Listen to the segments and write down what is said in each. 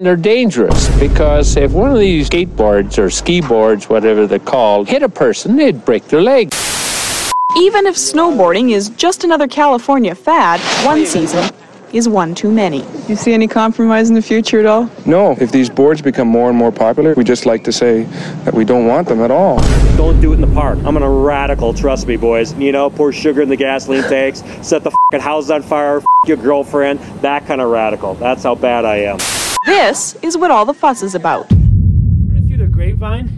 They're dangerous because if one of these skateboards or ski boards, whatever they're called, hit a person, they'd break their leg. Even if snowboarding is just another California fad, one season is one too many. You see any compromise in the future at all? No, if these boards become more and more popular, we just like to say that we don't want them at all. Don't do it in the park. I'm gonna radical, trust me, boys. You know, pour sugar in the gasoline tanks, set the fucking house on fire, f- your girlfriend. That kind of radical. That's how bad I am. This is what all the fuss is about. through the grapevine,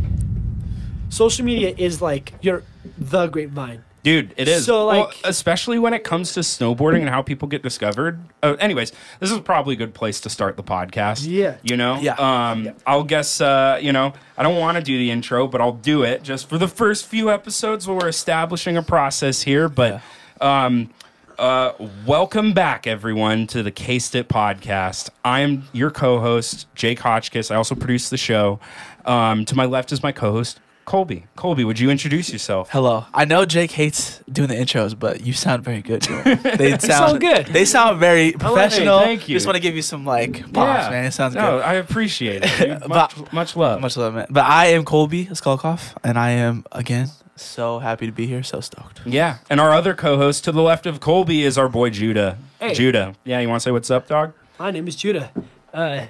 social media is like your the grapevine. Dude, it is. So, Well, like- especially when it comes to snowboarding and how people get discovered. Uh, anyways, this is probably a good place to start the podcast. Yeah. You know? Yeah. Um, I'll guess, uh, you know, I don't want to do the intro, but I'll do it just for the first few episodes where we're establishing a process here. But, um, uh, welcome back, everyone, to the Case It podcast. I am your co host, Jake Hotchkiss. I also produce the show. Um, to my left is my co host, Colby. Colby, would you introduce yourself? Hello. I know Jake hates doing the intros, but you sound very good. They sound sound good. They sound very professional. thank you. Just want to give you some like props, man. It sounds no, good. I appreciate it. dude. much, But- much love. Much love, man. But I am Colby Skolkoff, and I am again so happy to be here. So stoked. yeah, and our other co-host to the left of Colby is our boy Judah. Hey. Judah. Yeah, you want to say what's up, dog? My name is Judah. Uh,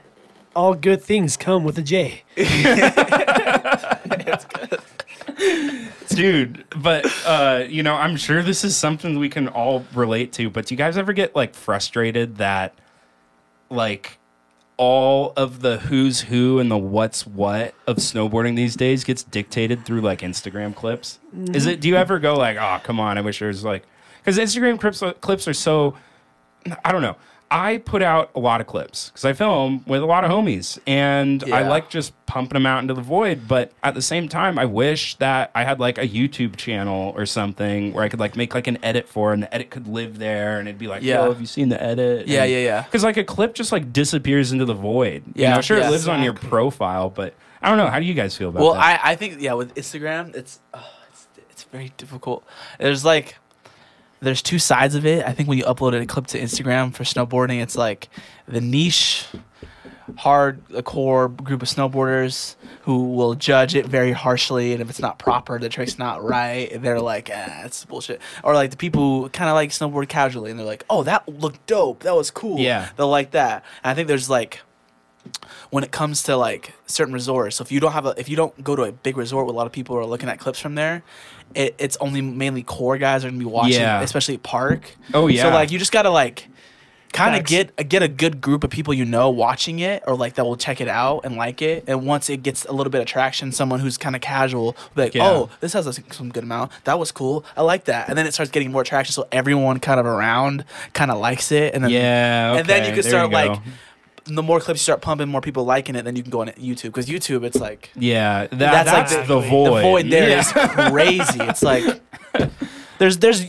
all good things come with a J. Dude, but uh, you know, I'm sure this is something we can all relate to. But do you guys ever get like frustrated that like all of the who's who and the what's what of snowboarding these days gets dictated through like Instagram clips? Is it? Do you ever go like, oh, come on, I wish there was like, because Instagram clips uh, clips are so I don't know. I put out a lot of clips because I film with a lot of homies, and I like just pumping them out into the void. But at the same time, I wish that I had like a YouTube channel or something where I could like make like an edit for, and the edit could live there, and it'd be like, Yeah. "Yo, have you seen the edit?" Yeah, yeah, yeah. Because like a clip just like disappears into the void. you Yeah, know, sure yeah. it lives on your profile, but I don't know. How do you guys feel about it? Well, that? I, I think yeah, with Instagram, it's oh, it's it's very difficult. There's like there's two sides of it. I think when you upload a clip to Instagram for snowboarding, it's like the niche hard core group of snowboarders who will judge it very harshly and if it's not proper the trick's not right they're like ah it's bullshit or like the people who kind of like snowboard casually and they're like oh that looked dope that was cool Yeah. they'll like that and i think there's like when it comes to like certain resorts. So if you don't have a, if you don't go to a big resort with a lot of people who are looking at clips from there, it, it's only mainly core guys are gonna be watching, Yeah. especially at park. Oh, yeah. So like you just gotta like kind of Facts. get get a good group of people you know watching it or like that will check it out and like it. And once it gets a little bit of traction, someone who's kind of casual will be like, Yeah. oh, this has a, some good amount. That was cool. I like that. And then it starts getting more traction, so everyone kind of around kind of likes it. And then yeah, and then you can there start go. like the more clips you start pumping, more people liking it. Then you can go on YouTube because YouTube, it's like yeah, that, that's, that's, like the, void. The void there yeah. is crazy. It's like there's there's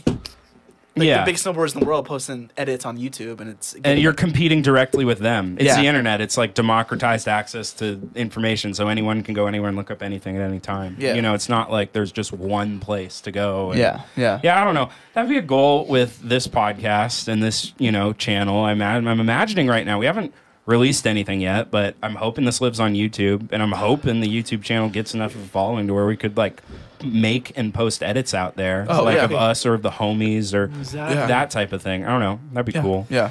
like yeah. the big snowboarders in the world posting edits on YouTube, and it's and you're competing directly with them. It's Yeah. the internet. It's like democratized access to information, so anyone can go anywhere and look up anything at any time. Yeah. You know, it's not like there's just one place to go. and- yeah yeah Yeah, I don't know. That'd be a goal with this podcast and this, you know, channel. I'm, I'm imagining right now. We haven't released anything yet, but I'm hoping this lives on YouTube, and I'm hoping the YouTube channel gets enough of a following to where we could like make and post edits out there, Oh, like yeah. of us or of the homies or Exactly. Yeah. that type of thing. I don't know. That'd be yeah cool. yeah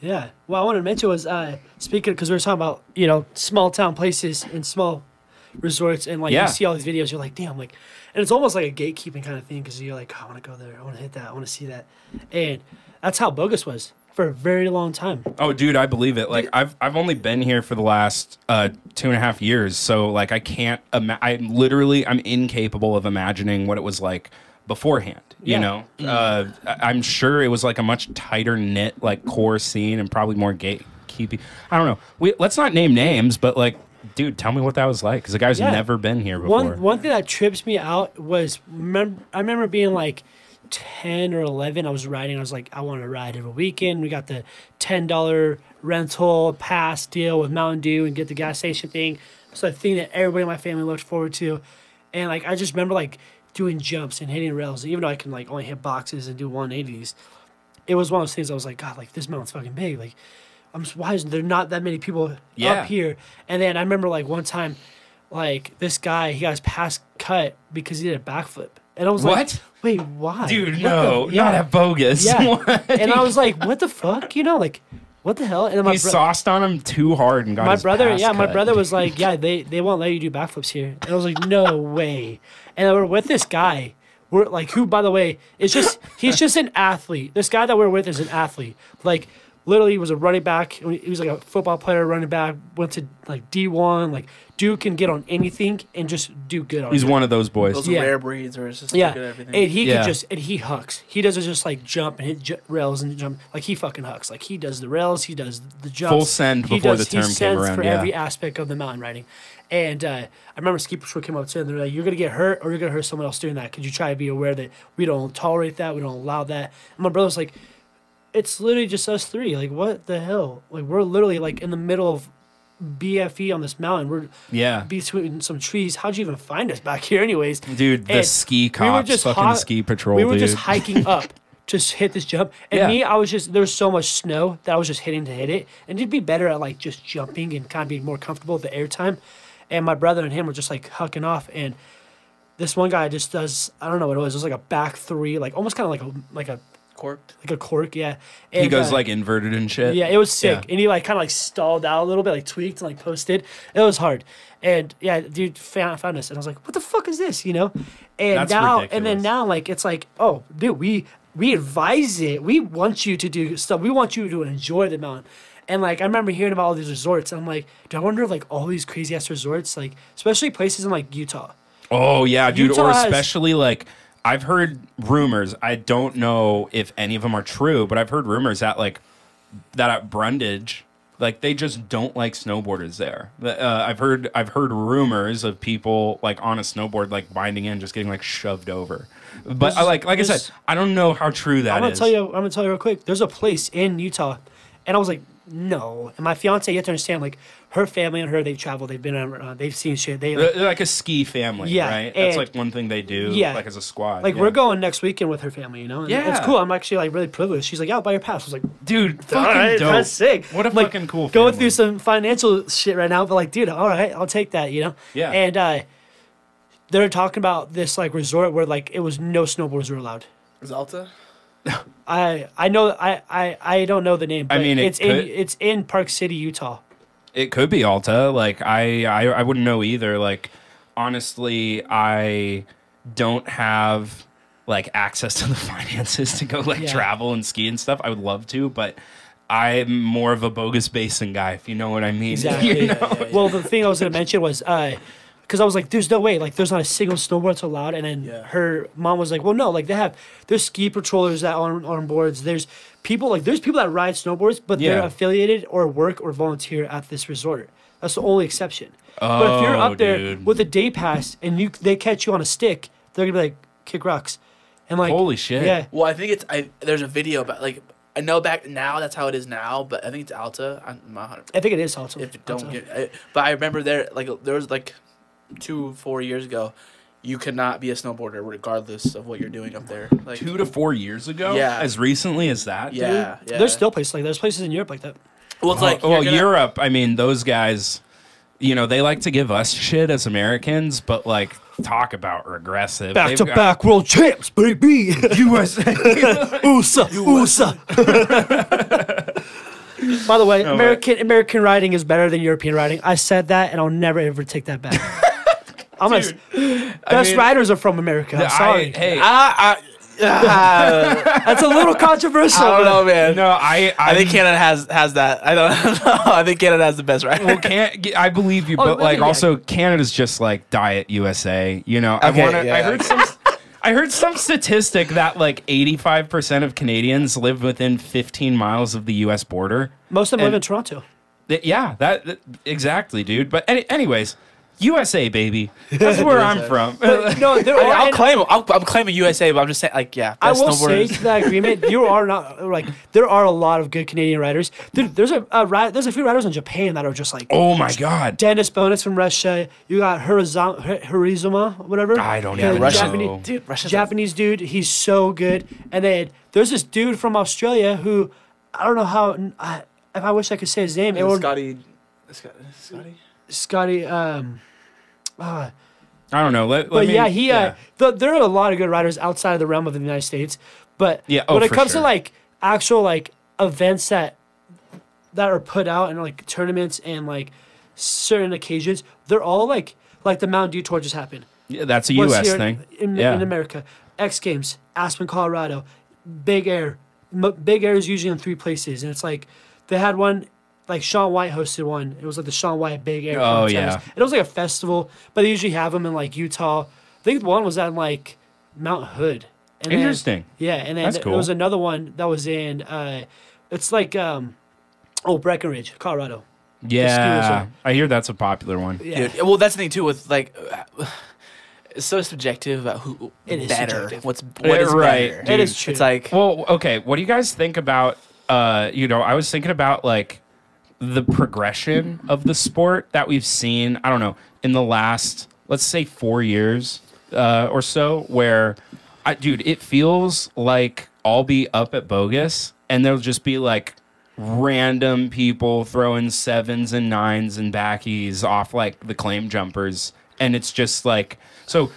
Yeah. What I wanted to mention was uh, speaking because we were talking about you know small town places and small resorts and like Yeah. you see all these videos, you're like, damn, like, and it's almost like a gatekeeping kind of thing because you're like, "Oh, I want to go there, I want to hit that, I want to see that, and that's how bogus was for a very long time. Oh, dude, I believe it. Like I've I've only been here for the last uh, two and a half years, so like I can't. Ima- I'm literally I'm incapable of imagining what it was like beforehand. You Yeah. know, uh, I- I'm sure it was like a much tighter knit like core scene and probably more gatekeeping. I don't know. We let's not name names, but like, dude, tell me what that was like because the guy's Yeah. never been here before. One one thing that trips me out was remember I remember being like ten or eleven. I was riding. I was like, I want to ride every weekend. We got the ten dollar rental pass deal with Mountain Dew and get the gas station thing. It's a thing that everybody in my family looked forward to. And like I just remember like doing jumps and hitting rails, even though I can like only hit boxes and do one eighties. It was one of those things I was like, God, like this mountain's fucking big. Like I'm s- why is there not that many people Yeah. up here? And then I remember like one time, like this guy he got his pass cut because he did a backflip, and I was like, What? Wait, why, Dude, What no, the- not at bogus. Yeah, and I was like, what the fuck, you know, like what the hell? And then my he bro- sauced on him too hard and got my brother, yeah, my brother was like, yeah, they they won't let you do backflips here. And I was like, no way. And we're with this guy. We're like, who, by the way, is just he's just an athlete. This guy that we're with is an athlete. Like, literally, was a running back. He was like a football player, running back. Went to like D one. Like, dude can get on anything and just do good on. He's it. one of those boys. Those Yeah. rare breeds or it's just Yeah, good at everything. and he Yeah. can just and he hucks. He doesn't just like jump and hit j- rails and jump like he fucking hucks. Like he does the rails, he does the jumps. Full send he before does, the term he came sends around, for yeah. every aspect of the mountain riding. And uh, I remember ski patrol came up to him. They're like, "You're gonna get hurt, or you're gonna hurt someone else doing that. Could you try to be aware that we don't tolerate that? We don't allow that." And my brother's like, "It's literally just us three. Like, what the hell? Like, we're literally like in the middle of." BFE on this mountain. We're Yeah. between some trees. How'd you even find us back here, anyways? Dude, the And ski we were just fucking hot- ski patrol, We were dude. just hiking up, just hit this jump. And Yeah. me, I was just there was so much snow that I was just hitting to hit it, and to be better at like just jumping and kind of being more comfortable with the air time. And my brother and him were just like hucking off, and this one guy just does I don't know what it was. It was like a back three, like almost kind of like a like a corked. like a cork, yeah. he goes uh, like inverted and shit. yeah, it was sick. Yeah. And he like kind of like stalled out a little bit, like tweaked and like posted. It was hard. And yeah, dude found, found us. And I was like, what the fuck is this? You know? And That's now, and then now, like, it's like, oh, dude, we, we advise it. We want you to do stuff. We want you to enjoy the mountain. And like, I remember hearing about all these resorts. And I'm like, do I wonder if like all these crazy ass resorts, like, especially places in like Utah. Oh yeah, dude. Utah or has- especially like I've heard rumors. I don't know if any of them are true, but I've heard rumors that like that at Brundage, like they just don't like snowboarders there. Uh, I've heard I've heard rumors of people like on a snowboard like binding in, just getting like shoved over. But I like like I said, I don't know how true that I'm gonna is. tell you. I'm gonna tell you real quick. There's a place in Utah, and I was like, no. And my fiance, you have to understand, like her family and her, they've traveled, they've been, uh, they've seen shit. They like, They're like a ski family, Yeah, right? That's like one thing they do, Yeah. like as a squad. like yeah. we're going next weekend with her family, you know. And It's cool. I'm actually like really privileged. She's like, yeah, I'll buy your pass. I was like, dude, fucking all right, dope. that's sick. What a I'm, like, fucking cool. Going through some financial shit right now, but like, dude, all right, I'll take that, you know. Yeah. And uh, they're talking about this like resort where like it was no snowboarders were allowed. Zalta? I I know I I, I don't know the name. I mean, it it's in it's in Park City, Utah. It could be Alta. Like I, I, I wouldn't know either. Like honestly, I don't have like access to the finances to go like Yeah. travel and ski and stuff. I would love to, but I'm more of a bogus basin guy, if you know what I mean. Exactly. You know? Well, the thing I was gonna mention was uh, because I was like, "There's no way, like, there's not a single snowboard that's allowed." And then Yeah. her mom was like, "Well, no, like they have there's ski patrollers that on on boards. There's people like there's people that ride snowboards, but they're affiliated or work or volunteer at this resort. That's the only exception. Oh, but if you're Oh, up there dude. with a day pass and you they catch you on a stick, they're gonna be like, "Kick rocks," and like, Holy shit. yeah." Well, I think it's I. There's a video about like I know back now that's how it is now, but I think it's Alta. I'm not 100 I think it is Alta. if it don't also. get. I, but I remember there like there was like two four years ago, you could not be a snowboarder regardless of what you're doing up there. Like Two to four years ago. Yeah. As recently as that. yeah, yeah. There's still places like there's places in Europe like that. well, it's like oh, well, gonna- oh, Europe. I mean, those guys. You know, they like to give us shit as Americans, but like talk about regressive. Back They've to got- back world champs, baby. USA. USA, USA. By the way, Oh, American American riding is better than European riding. I said that, and I'll never ever take that back. I'm gonna, best mean- riders are from America. I'm I- sorry, hey, Ah, I, ah, that's a little controversial. I don't know, man. no, I, I, I think Canada has has that. I don't know. I think Canada has the best right. well, can't I believe you, Oh, but like yeah. also Canada's just like diet USA. You know, I want to. I heard some. I heard some statistic that like 85% of Canadians live within 15 miles of the U.S. border. Most of them live in Toronto. Th- Yeah, that, that- exactly, dude. But any, anyways, USA baby. That's where I'm from. No, there I, are. I'll claim. I'm, I'm claiming USA, but I'm just saying, like, yeah. I best will say snowboarders. to that agreement, you are not like there are a lot of good Canadian riders. Dude, there's a, a there's a few riders in Japan that are just like oh my god. Dennis Bonus from Russia. You got Hirizama, Hirizuma, whatever. I don't Yeah, even Russian- know. Japanese, Dude, Russia's Japanese dude. He's so good. And then there's this dude from Australia who I don't know how I, if I wish I could say his name, it would Scotty. Scotty. Scotty. Scotty. Um, uh, I don't know. Let, let but me- yeah, he. Uh, th- there are a lot of good riders outside of the realm of the United States, but Yeah, oh, when it comes sure. to like actual like events that that are put out and like tournaments and like certain occasions, they're all like like the Mountain Dew tour just happened. Yeah, that's a U.S. thing. in, yeah. in America. X Games, Aspen, Colorado, Big Air. M- Big Air is usually in three places, and it's like they had one. Like Shaun White hosted one. It was like the Shaun White Big Air. Oh, contest. yeah. It was like a festival, but they usually have them in like Utah. I think one was at like Mount Hood. And then- Interesting. yeah, and then That's there cool. was another one that was in. uh It's like um, oh Breckenridge, Colorado. Yeah. I hear that's a popular one. Yeah. Dude, well, that's the thing too with like. It's so subjective about who It is better. subjective. What's what is right, better. dude. It is true. It's like Well, okay. What do you guys think about? Uh, you know, I was thinking about like the progression of the sport that we've seen. I don't know in the last, let's say, four years uh, or so, where, I, dude, it feels like I'll be up at bogus, and there'll just be like random people throwing sevens and nines and backies off like the claim jumpers, and it's just like so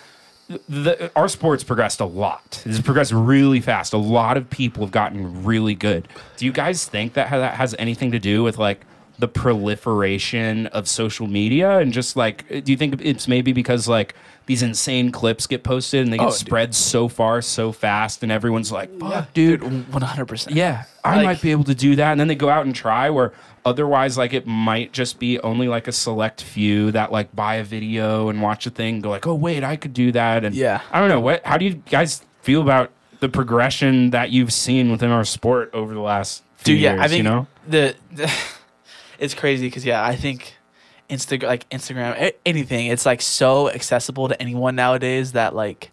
the, our sport's progressed a lot. It's progressed really fast. A lot of people have gotten really good. Do you guys think that ha- that has anything to do with like the proliferation of social media and just like do you think it's maybe because like these insane clips get posted and they get Oh, dude. spread so far so fast and everyone's like, "Fuck, dude, one hundred percent. yeah, I Like- might be able to do that. And then they go out and try where otherwise like it might just be only like a select few that like buy a video and watch a thing go like, "Oh, wait, I could do that." And Yeah. I don't know. What how do you guys feel about the progression that you've seen within our sport over the last few Dude, yeah, years, I think you know? the, the it's crazy because yeah, I think Instagram, like Instagram, anything, it's like so accessible to anyone nowadays that like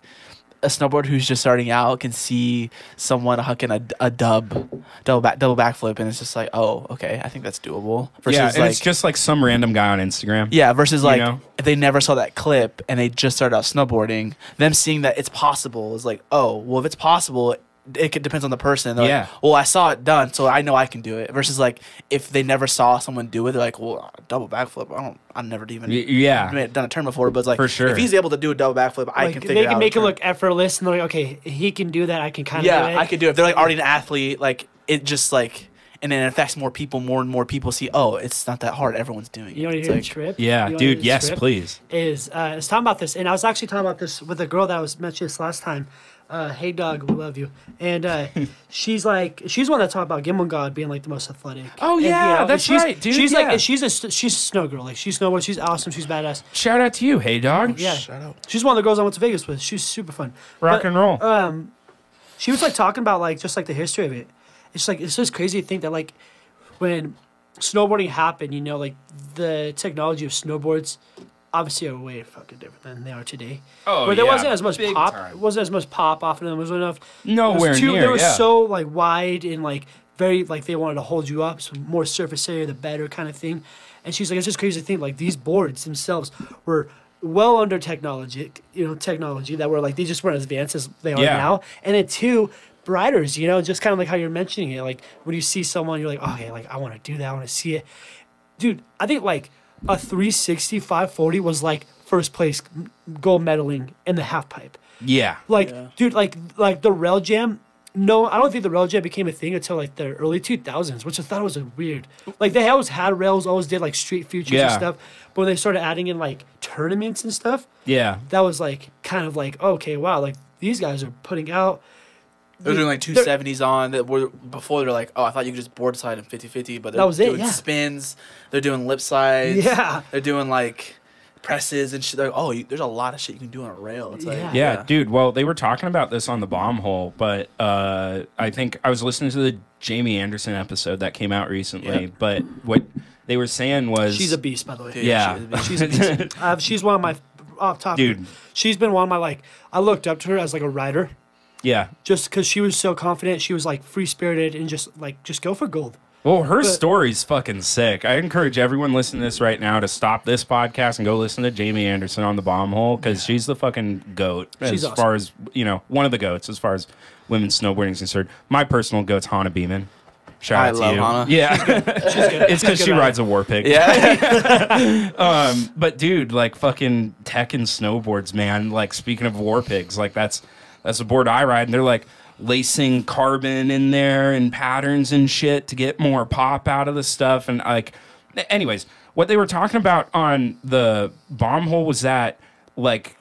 a snowboarder who's just starting out can see someone hucking a, a dub, double back, double backflip, and it's just like, oh, okay, I think that's doable. Versus yeah, and like, it's just like some random guy on Instagram. yeah, versus you like know? if they never saw that clip and they just started out snowboarding, them seeing that it's possible is like, oh, well, if it's possible, it could, depends on the person. They're Yeah. Like, well, I saw it done, so I know I can do it. Versus like if they never saw someone do it, they're like, well, double backflip. I don't. I've never even Y- yeah. made- done a turn before, but it's like For sure. if he's able to do a double backflip, I can figure they out. can a make it turn. look effortless, and they're like, okay, he can do that. I can kind of Yeah, do it. I could do it. If they're like already an athlete, like it just like. And then it affects more people. More and more people see. Oh, it's not that hard. Everyone's doing it. You know what hear like- the trip? Yeah, You wanna dude, yes, trip? please. Is uh, I was talking about this, and I was actually talking about this with a girl that I was mentioned this last time. Uh, hey, dog, we love you. And uh, she's like, she's one that talked about Gimbal God being like the most athletic. Oh, And, yeah, and that's she's, right, dude, She's yeah. like, she's a she's a snow girl. Like she's snowboard. She's awesome. She's badass. Shout out to you, hey dog. Yeah, shout out. she's one of the girls I went to Vegas with. She's super fun. Rock But, and roll. Um, she was like talking about like just like the history of it. It's like it's just crazy to think that like when snowboarding happened, you know, like the technology of snowboards obviously are way fucking different than they are today. Oh, Where there yeah, wasn't as much big pop, time. wasn't as much pop off of them. Was enough. Nowhere it was too, near, They were yeah. so like wide and like very like they wanted to hold you up, so more surface area the better kind of thing. And she's like, it's just crazy to think like these boards themselves were well under technology, you know, technology that were like they just weren't as advanced as they are Yeah. now. And then two, riders, you know, just kind of like how you're mentioning it. Like when you see someone, you're like, okay, like I want to do that, I want to see it. Dude, I think like a 360 540 was like first place gold medaling in the half pipe. Yeah. Like, dude, like like the rail jam. No, I don't think the rail jam became a thing until like the early 2000s, which I thought was weird. Like they always had rails, always did like street futures and Yeah. stuff. But when they started adding in like tournaments and stuff, Yeah. that was like kind of like okay, wow, like these guys are putting out. They're doing like two They're- seventies on that were before they're like, oh, I thought you could just board slide in 50-50, but they're That was it, doing yeah. spins, they're doing lip slides, Yeah. they're doing like presses and shit. They're like, oh, you, there's a lot of shit you can do on a rail. It's like, Yeah. Yeah, dude. Well, they were talking about this on the bomb hole, but uh, I think I was listening to the Jamie Anderson episode that came out recently. Yeah. But what they were saying was, She's a beast, by the way. Dude, Yeah. she's a She's a beast. uh, she's one of my off top. Dude. she's been one of my like. I looked up to her as like a rider, yeah. just because she was so confident. She was like free spirited and just like just go for gold. Well, her But- story's fucking sick. I encourage everyone listening to this right now to stop this podcast and go listen to Jamie Anderson on the bomb hole because she's the fucking goat She's as awesome. far as you know, one of the goats as far as women's snowboarding is concerned. My personal goat's Hana Beaman. Shout I out to love you. Hannah. Yeah, it's because she rides a war pig. Yeah. Um, but dude, like fucking tech and snowboards, man. Like speaking of war pigs, like that's that's a board I ride, and they're like lacing carbon in there and patterns and shit to get more pop out of the stuff. And like, anyways, what they were talking about on the bomb hole was that like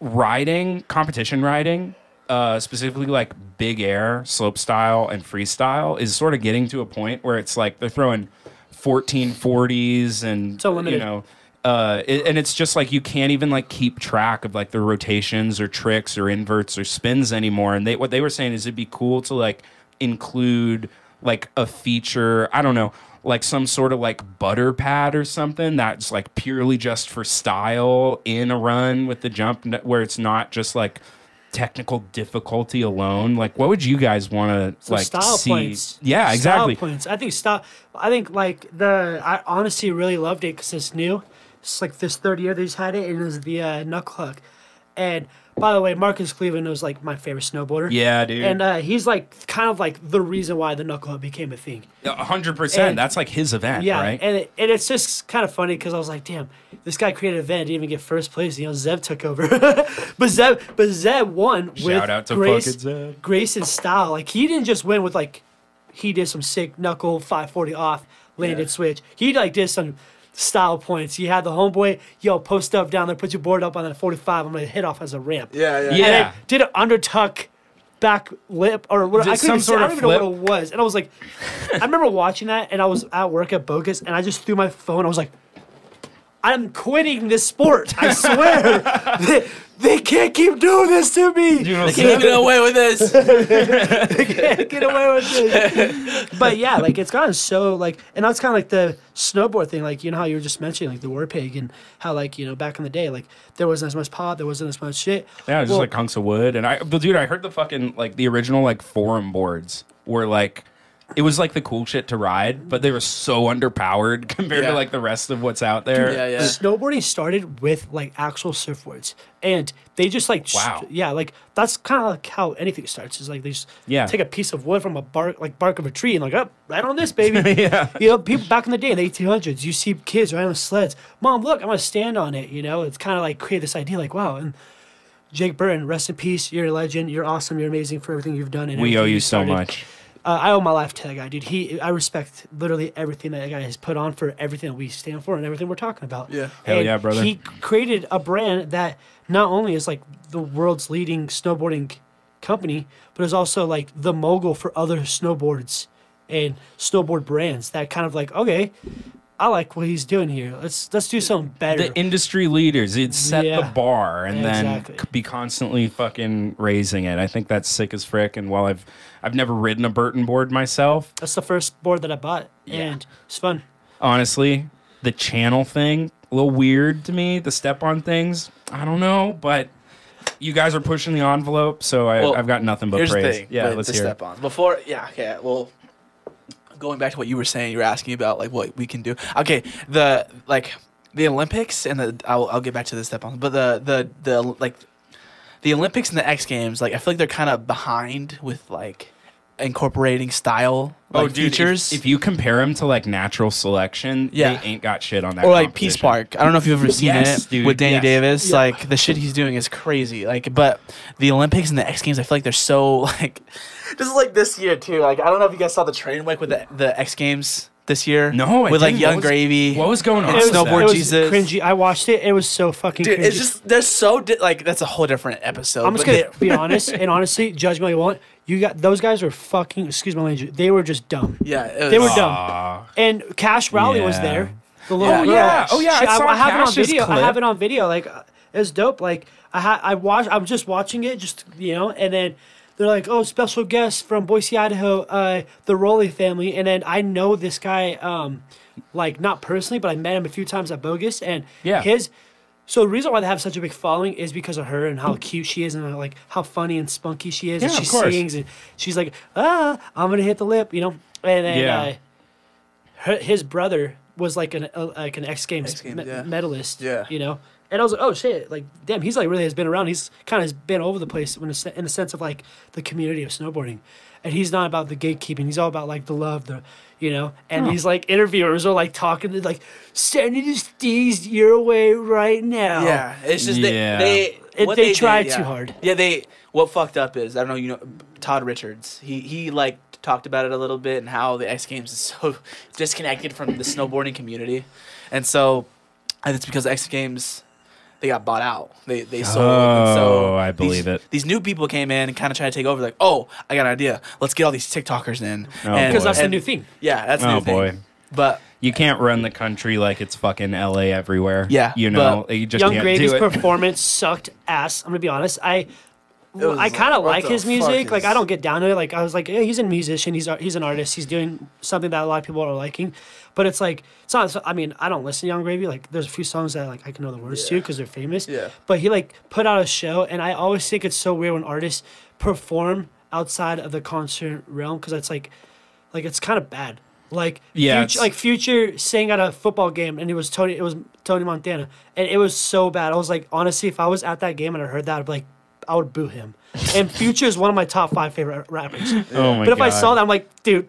riding, competition riding, uh, specifically like big air, slope style, and freestyle, is sort of getting to a point where it's like they're throwing 1440s and So limited. you know. Uh, it- and it's just like you can't even like keep track of like the rotations or tricks or inverts or spins anymore. And they what they were saying is it'd be cool to like include like a feature. I don't know, like some sort of like butter pad or something that's like purely just for style in a run with the jump, where it's not just like technical difficulty alone. Like, what would you guys want to So like style see? points. Yeah, Style exactly. points. I think style. I think like the. I honestly really loved it because it's new. It's like this third year they just had it, and it was the uh, knuckle hook. And by the way, Marcus Kleveland was like my favorite snowboarder. Yeah, dude. And uh, he's like kind of like the reason why the knuckle hook became a thing. A hundred percent. That's like his event, Yeah, right? and it, and it's just kind of funny because I was like, damn, this guy created an event, didn't even get first place. You know, Zeb took over, but Zeb, but Zeb won with Shout out to grace, Zeb. grace and style. Like he didn't just win with like, he did some sick knuckle 540 off landed switch. He like did some style points. You had the homeboy, yo, post up down there, put your board up on that 45. I'm gonna hit off as a ramp. Yeah, yeah. And Yeah. then did an undertuck back lip or what Did I couldn't some say, sort I of don't even know what it was. And I was like, I remember watching that and I was at work at Bogus and I just threw my phone. I was like, I'm quitting this sport. I swear. they, they can't keep doing this to me. You know, They can't get away with this. They can't get away with this. But yeah, like it's gotten so like, and that's kind of like the snowboard thing. Like you know how you were just mentioning like the war pig and how like you know back in the day like there wasn't as much pop, there wasn't as much shit. Yeah, it's Well, just like hunks of wood. And I, but dude, I heard the fucking like the original like forum boards were like, it was like the cool shit to ride, but they were so underpowered compared Yeah. to like the rest of what's out there. yeah, yeah. snowboarding started with like actual surfboards and they just like st- Wow. yeah like that's kind of like how anything starts is like they just Yeah. take a piece of wood from a bark like bark of a tree and like up right on this baby Yeah. you know people back in the day in the 1800s you see kids riding on sleds mom look i'm gonna stand on it you know it's kind of like create this idea like wow and Jake Burton, rest in peace. You're a legend. You're awesome. You're amazing for everything you've done. And We owe you you so much. Uh, I owe my life to that guy, dude. He, I respect literally everything that that guy has put on for everything that we stand for and everything we're talking about. Yeah. Hell And yeah, brother. He created a brand that not only is like the world's leading snowboarding company, but is also like the mogul for other snowboards and snowboard brands. That kind of like, okay, I like what he's doing here. Let's let's do something better. The industry leaders, it set the bar and Exactly. then c- be constantly fucking raising it. I think that's sick as frick. And while I've I've never ridden a Burton board myself, That's the first board that I bought, and it's fun. honestly, the channel thing a little weird to me. The step on things, I don't know, but you guys are pushing the envelope, so I, Well, I've got nothing but Here's praise. the thing. yeah, let's the hear. step on. Before, yeah, okay. Well, going back to what you were saying, you were asking about like what we can do. Okay, the like the Olympics and the I'll, I'll get back to the step on, but the the the like the Olympics and the X Games, like I feel like they're kind of behind with like incorporating style oh, like oh, dude, features. If, you compare them to like natural selection, Yeah. they ain't got shit on that. or like Peace. Park. I don't know if you've ever seen Yes, it dude, with Danny yes. Davis. Like the shit he's doing is crazy. Like, but the Olympics and the X Games, I feel like they're so like. This is like this year too. Like I don't know if you guys saw the train wreck with the the X Games this year. No, I with like didn't. Young What was- Gravy. What was going on? It was-? Snowboard it was Jesus. cringy. I watched it. It was so fucking Dude, cringy. it's just they're so di- like that's a whole different episode. I'm just but gonna they- be honest and honestly, judge me all you want. You got those guys were fucking. Excuse my language. They were just dumb. yeah, it They were was- dumb. And Cash Rowley was Yeah. there. The little Yeah. girl. yeah. Oh, yeah, I saw have it on Cash's video. I clip. have it on video. Like uh, was dope. Like I ha- I watched. I was just watching it. Just you know, and then. They're like, oh, special guest from Boise, Idaho, uh, the Rowley family, and then I know this guy, um, like not personally, but I met him a few times at Bogus, and Yeah. his so the reason why they have such a big following is because of her and how cute she is and uh, like how funny and spunky she is and she of course. sings and she's like ah I'm gonna hit the lip you know and then Yeah. uh, her, his brother was like an uh, like an X Games, X Games, me- yeah. medalist. Yeah. you know. And I was like, oh shit, like damn, he's like really has been around. He's kind of been over the place in a, in the sense of like the community of snowboarding, and he's not about the gatekeeping. He's all about like the love, the you know. And these like interviewers are like talking to like sending the steez your way right now. Yeah, it's just Yeah. they they It- what they did, tried yeah. too hard. Yeah, they what fucked up is I don't know you know Todd Richards. He he like talked about it a little bit and how the X Games is so disconnected from the snowboarding community, and so and it's because the X Games they got bought out. They they sold. and so Oh, I these- believe it. These new people came in and kind of tried to take over. Like, oh, I got an idea. Let's get all these TikTokers in. Oh, because that's the new thing. Yeah, that's the Oh new thing. boy. But You can't run the country like it's fucking LA everywhere. Yeah, You know, but you just Yung can't Gravy's do it. performance sucked ass. I'm gonna be honest. I I kind of like, like his fuck music. Like is- I don't get down to it. Like I was like, yeah, he's a musician. He's he's an artist. He's doing something that a lot of people are liking. But it's like it's not. I mean, I don't listen to Yung Gravy. Like there's a few songs that like I can know the words to because they're famous. Yeah. But he like put out a show, and I always think it's so weird when artists perform outside of the concert realm because it's like, like it's kind of bad. Like Yeah, Future, like Future sang at a football game, and it was Tony. It was Tony Montana, and it was so bad. I was like, honestly, if I was at that game and I heard that, I'd be like, I would boo him. And Future is one of my top five favorite rappers. oh my but if I saw that, I'm like, dude,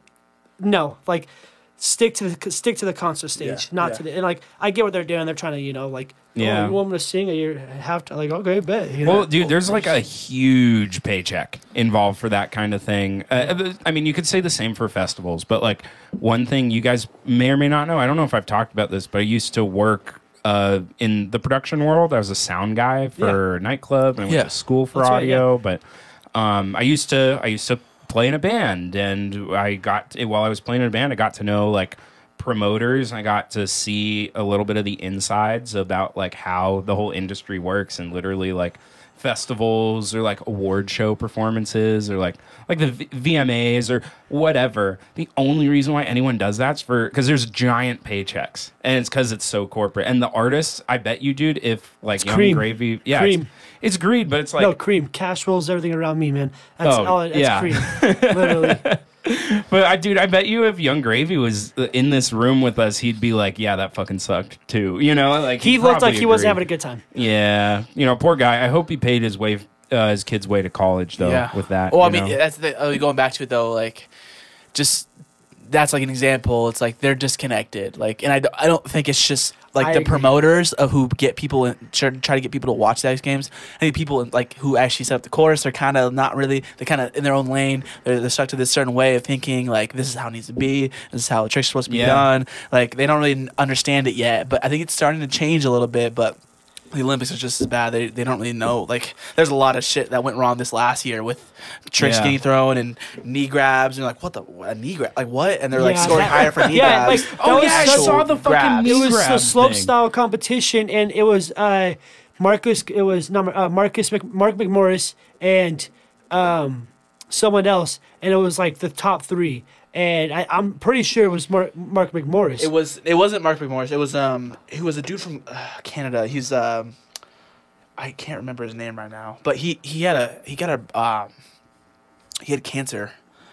no, like, stick to the stick to the concert stage, Yeah, not yeah. to the. And like, I get what they're doing. They're trying to, you know, like, Yeah. oh, you want me to sing? Or you have to, like, okay, bet. You know? Well, dude, there's like a huge paycheck involved for that kind of thing. Uh, I mean, you could say the same for festivals, but like one thing you guys may or may not know, I don't know if I've talked about this, but I used to work uh, in the production world. I was a sound guy for a nightclub and I Yeah. went to school for That's right, audio. But um, I used to, I used to play in a band, and I got while I was playing in a band, I got to know like promoters. I got to see a little bit of the insides about like how the whole industry works and literally like festivals or like award show performances or like like the v- vmas or whatever the only reason why anyone does that's for because there's giant paychecks and it's because it's so corporate and the artists i bet you dude if like young cream. gravy yeah Cream. It's, it's greed but it's like no cream, cash rolls everything around me, man. That's Oh, all. That's yeah. cream, literally. But I, dude, I bet you if Yung Gravy was in this room with us, he'd be like, "Yeah, that fucking sucked too." You know, like He looked like probably he wasn't having a good time. Yeah, you know, poor guy. I hope he paid his way, uh, his kid's way to college though. Yeah. With that, Well, I mean, know? that's the uh, going back to it though. Like, just that's like an example. It's like they're disconnected. Like, and I, d- I don't think it's just like I the agree. promoters of who get people in, try, try to get people to watch those games. I think people like who actually set up the course are kind of not really. They're kind of in their own lane. They're, they're stuck to this certain way of thinking. Like, this is how it needs to be. This is how the trick's supposed to be Yeah. done. Like, they don't really understand it yet. But I think it's starting to change a little bit. But the Olympics are just as bad. They, they don't really know. Like, there's a lot of shit that went wrong this last year with tricks Yeah. getting thrown and knee grabs. And you're like, what the a knee grab? Like what? And they're like Yeah, scoring that- higher for knee yeah, grabs. like, that oh was yeah, I saw the fucking grabs. It knee was the slope thing. style competition, and it was uh, Marcus. It was number uh, Marcus Mc, Mark McMorris and um, someone else, and it was like the top three. And I, I'm pretty sure it was Mark, Mark McMorris. It was. It wasn't Mark McMorris. It was um. He was a dude from uh, Canada. He's um. I can't remember his name right now, but he he had a he got a um. He had cancer.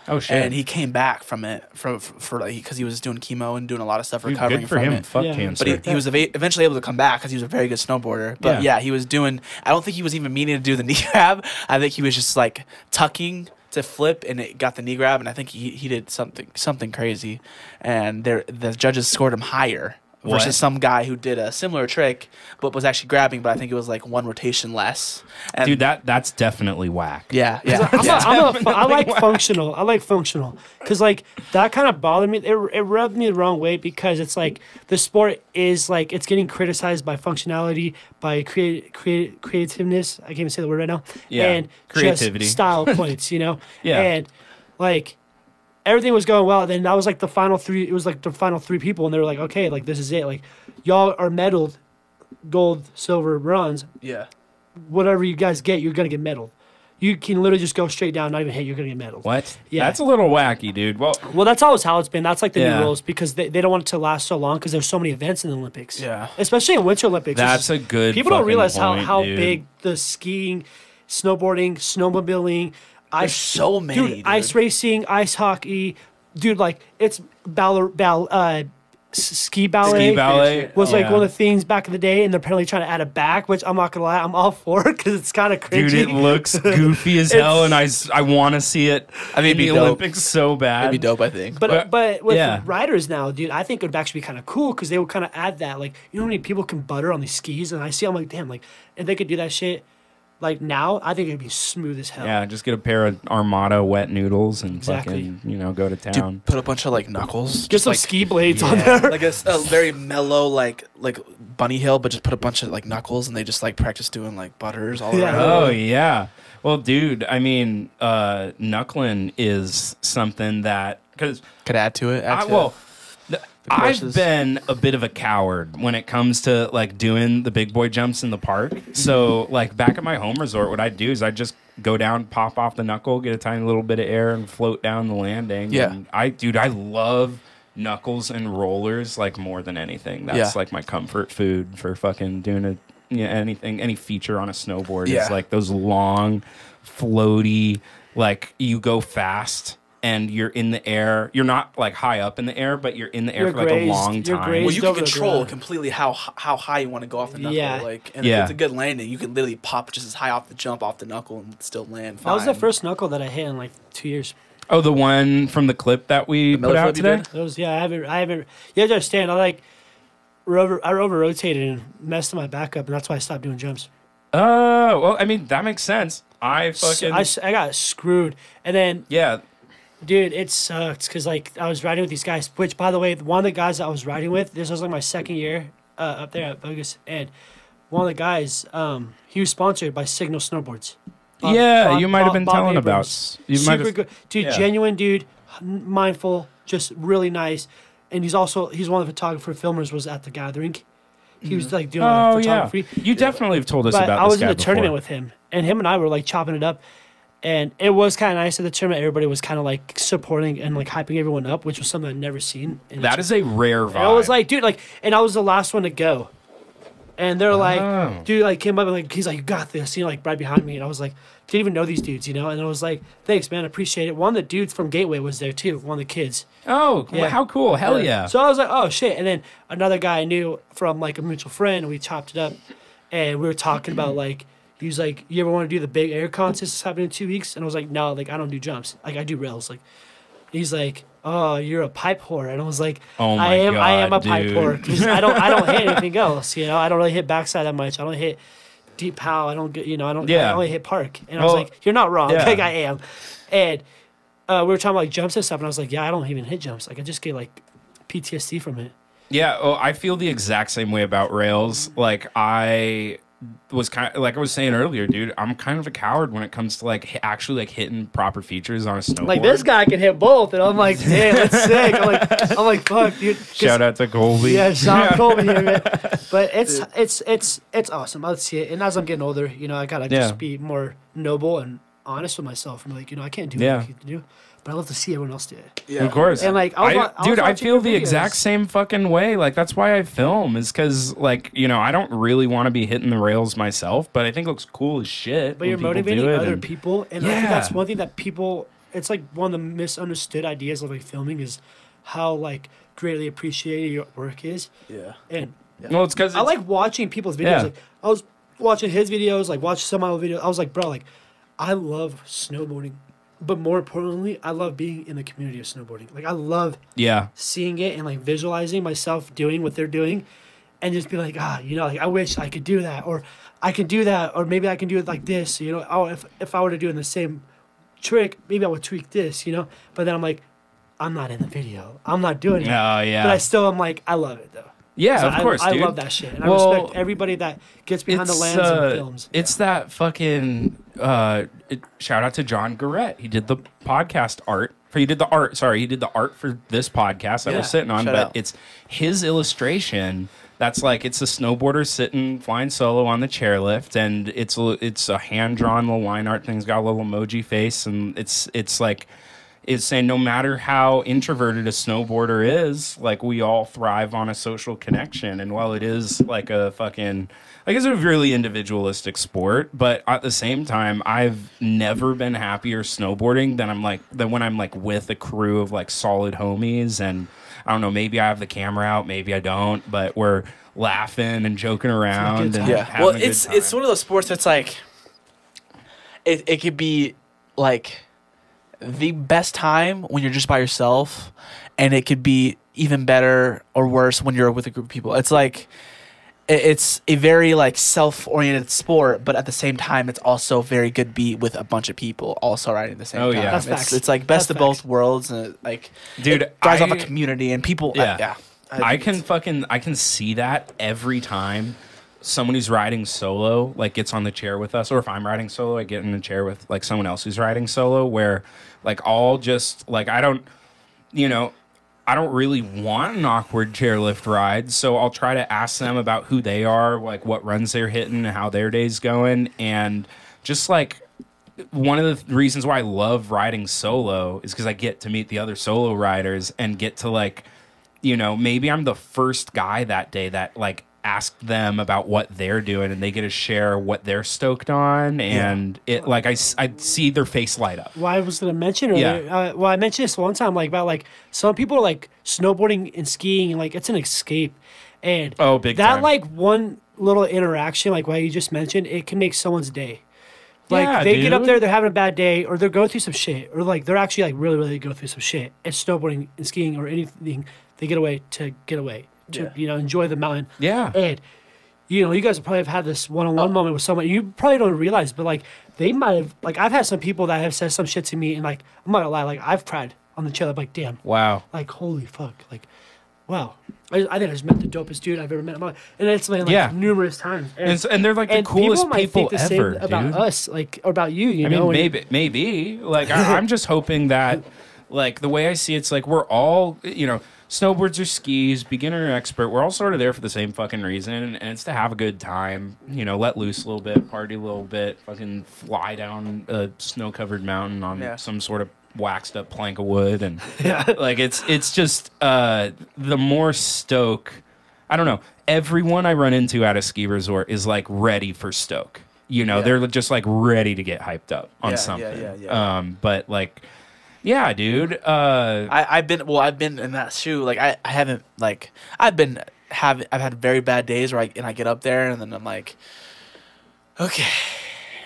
oh shit, And he came back from it from for, for like because he was doing chemo and doing a lot of stuff Dude, recovering good for from him. it. Fuck Yeah. cancer. But he, he was eva- eventually able to come back because he was a very good snowboarder. But Yeah. yeah. he was doing. I don't think he was even meaning to do the knee grab. I think he was just like tucking to flip, and it got the knee grab. And I think he, he did something something crazy, and there the judges scored him higher What? versus some guy who did a similar trick but was actually grabbing. But I think it was like one rotation less. And dude, that that's definitely whack. yeah yeah. I'm yeah. a, I'm a, fu- I like functional. I like functional because like that kind of bothered me. It, it rubbed me the wrong way because it's like the sport is like it's getting criticized by functionality, by create, create creativeness. I can't even say the word right now. Yeah, and creativity. just style points. You know. Yeah. And like everything was going well. Then that was like the final three. It was like the final three people, and they were like, okay, like this is it. Like y'all are medaled, gold, silver, bronze yeah. whatever you guys get, you're gonna get medaled. You can literally just go straight down, not even hit. You're gonna get medaled. What? Yeah. That's a little wacky, dude. Well, Well, that's always how it's been. That's like the Yeah. new rules because they, they don't want it to last so long because there's so many events in the Olympics. Yeah. especially in Winter Olympics. that's a good. people don't realize point, how how dude. big the skiing, snowboarding, snowmobiling, ice so many, dude. ice racing, ice hockey, dude. Like it's ball, ball uh, ski ballet. Ski ballet was like yeah. one of the things back in the day, and they're apparently trying to add it back, which I'm not gonna lie, I'm all for because it's kind of cringy. Dude, it looks goofy as hell, and I, I want to see it I mean, it'd be the dope. Olympics so bad. That'd be dope, I think. But But- but with yeah. riders now, dude, I think it would actually be kind of cool because they would kind of add that, like, you know how many people can butter on these skis, and I see, I'm like, damn, like, if they could do that shit, like now, I think it'd be smooth as hell. Yeah, just get a pair of Armada wet noodles and Exactly. fucking you know go to Dude, town. put a bunch of like knuckles. Get just, some like, ski blades on there. like a, s- a very mellow, like like bunny hill, but just put a bunch of like knuckles, and they just like practice doing like butters all Yeah. around. Oh yeah. Well, dude, I mean, uh, knuckling is something that because Could add to it. Add I, to well, th- I've been a bit of a coward when it comes to like doing the big boy jumps in the park. So, like back at my home resort, what I'd do is I'd just go down, pop off the knuckle, get a tiny little bit of air, and float down the landing. Yeah. And I, dude, I love knuckles and rollers like more than anything. That's Yeah. like my comfort food for fucking doing a yeah, anything any feature on a snowboard Yeah. is like those long, floaty, like you go fast and you're in the air. You're not like high up in the air, but you're in the air You're for like a long you're time. Well, you can control completely how how high you want to go off the knuckle. Yeah. Like, and Yeah. if it's a good landing, you can literally pop just as high off the jump off the knuckle and still land. That was the first knuckle that I hit in like two years. Oh, the one from the clip that we The put out Miller flip you today. did? That was yeah. I haven't. I haven't. You have to understand. I like. Over, I over rotated and messed my back up, and that's why I stopped doing jumps. Oh, well, I mean that makes sense. I So fucking I, s- I got screwed, and then yeah. Dude, it sucks because like I was riding with these guys. Which, by the way, one of the guys that I was riding with, this was like my second year uh, up there at Bogus, and one of the guys, um, he was sponsored by Signal Snowboards. Bob- yeah, Bob- you might have been Bob telling about. Abrams. You might Super have, good, dude. yeah. Genuine dude, mindful, just really nice. And he's also he's one of the photographer filmers was at the gathering. He was like doing Oh yeah, photography. you definitely have told us But about. I was this in guy the tournament with him, and him and I were like chopping it up, and it was kind of nice at the tournament. Everybody was kind of like supporting and like hyping everyone up, which was something I'd never seen. And That is a rare vibe. and I was like, dude, like, and I was the last one to go, and they're like, Oh. dude, like came up and like he's like, you got this, you know, like right behind me, and I was like, didn't even know these dudes, you know, and I was like, thanks, man, appreciate it. One of the dudes from Gateway was there too, one of the kids. oh, Yeah. how cool! Hell yeah! So I was like, oh shit. And then another guy I knew from like a mutual friend, we chopped it up and we were talking about like, he was like, you ever want to do the big air contest that's happening in two weeks? And I was like, no, like I don't do jumps. Like I do rails. Like, he's like, oh, you're a pipe whore. And I was like, Oh my I am, I am a God, pipe whore I don't, I don't hit anything else. You know, I don't really hit backside that much. I don't hit deep pow. I don't get, you know, I don't, I only hit park. And I was Well, like, you're not wrong. yeah. Like I am. And uh, we were talking about like jumps and stuff. And I was like, yeah, I don't even hit jumps. Like I just get like PTSD from it. Yeah, oh, I feel the exact same way about rails. Like I was kind of like I was saying earlier, dude. I'm kind of a coward when it comes to like actually like hitting proper features on a snowboard. Like this guy can hit both, and I'm like, damn, that's sick. I'm like, I'm like, fuck, dude. 'Cause- Shout out to Colby. Yeah, Sean Colby here, man. But it's it's it's it's awesome. I'll see it, and as I'm getting older, you know, I gotta Yeah. just be more noble and honest with myself. I'm like, you know, I can't do Yeah. what I can do, but I love to see everyone else do it. Yeah. Of course. And like, I was, I, wa- I was dude, I feel the videos. exact same fucking way. Like that's why I film is because like you know I don't really want to be hitting the rails myself, but I think it looks cool as shit. But you're people motivating other and- people, and I think that's one thing that people. It's like one of the misunderstood ideas of like filming is how like greatly appreciated your work is, Yeah. and Well, it's because I like watching people's videos. Yeah. Like I was watching his videos, like watching some of my videos. I was like, bro, like I love snowboarding, but more importantly, I love being in the community of snowboarding. Like I love yeah, seeing it and like visualizing myself doing what they're doing, and just be like, ah, you know, like I wish I could do that, or I can do that, or maybe I can do it like this. You know, oh, if if I were to do in the same trick, maybe I would tweak this. You know, but then I'm like, I'm not in the video. I'm not doing it. oh yeah, But I still am like, I love it though. Yeah, So of I, course, I dude. love that shit, and Well, I respect everybody that gets behind the lens uh, and films. It's that fucking uh, it, shout out to John Garrett. He did the podcast art. For he did the art. Sorry, he did the art for this podcast that Yeah, we're sitting on. but out. it's his illustration. That's like it's a snowboarder sitting flying solo on the chairlift, and it's a, it's a hand drawn little line art thing. It's got a little emoji face, and it's it's like is saying no matter how introverted a snowboarder is, like we all thrive on a social connection. And while it is like a fucking, I guess a really individualistic sport, but at the same time, I've never been happier snowboarding than I'm like than when I'm like with a crew of like solid homies and. I don't know, maybe I have the camera out, maybe I don't, but we're laughing and joking around and. Yeah. Well, a good it's it's one of those sports that's like it it could be like the best time when you're just by yourself and it could be even better or worse when you're with a group of people. It's like it's a very like self-oriented sport, but at the same time, it's also very good beat with a bunch of people also riding the same Oh, time. yeah. That's it's, facts. it's like best That's of both facts. worlds, and it, like Dude, it drives off a community and people. Yeah. Uh, yeah, I think can fucking I can see that every time someone who's riding solo like gets on the chair with us or if I'm riding solo I get in the chair with like someone else who's riding solo where like all just like I don't you know I don't really want an awkward chairlift ride, so I'll try to ask them about who they are, like what runs they're hitting, and how their day's going, and just like one of the reasons why I love riding solo is because I get to meet the other solo riders and get to like, you know, maybe I'm the first guy that day that like asked them about what they're doing and they get to share what they're stoked on and it like I, I see their face light up. Well, I was gonna mention Yeah. Uh, well, I mentioned this one time, like about like some people are like snowboarding and skiing, and like it's an escape, and Oh, big that time. like one little interaction, like what you just mentioned, it can make someone's day. Like Yeah, they get up there, they're having a bad day, or they're going through some shit, or like they're actually like really, really going through some shit. It's snowboarding and skiing or anything. They get away to get away to Yeah. you know enjoy the mountain. Yeah. And you know, you guys probably have had this one-on-one oh. moment with someone you probably don't realize, but like they might have. Like I've had some people that have said some shit to me, and like I'm not gonna lie, like I've cried on the chair. I'm like, damn, Wow. like holy fuck, like wow. I, I think I just met the dopest dude I've ever met in my life, and it's been like Yeah. numerous times. And, s- and they're like the and coolest people people, ever, about dude. us, like or about you. You I know, mean, and- maybe, maybe. Like, I, I'm just hoping that, like, the way I see it's like we're all, you know, snowboards or skis, beginner or expert. We're all sort of there for the same fucking reason, and it's to have a good time. You know, let loose a little bit, party a little bit, fucking fly down a snow-covered mountain on Yeah. some sort of waxed up plank of wood, and yeah. like it's it's just uh, the more stoke. I don't know. Everyone I run into at a ski resort is like ready for stoke. You know, Yeah. they're just like ready to get hyped up on something. yeah, yeah. Um, but like, yeah, dude. Uh, I, I've been well. I've been in that shoe. Like I, I haven't like I've been have I've had very bad days where I and I get up there and then I'm like, okay,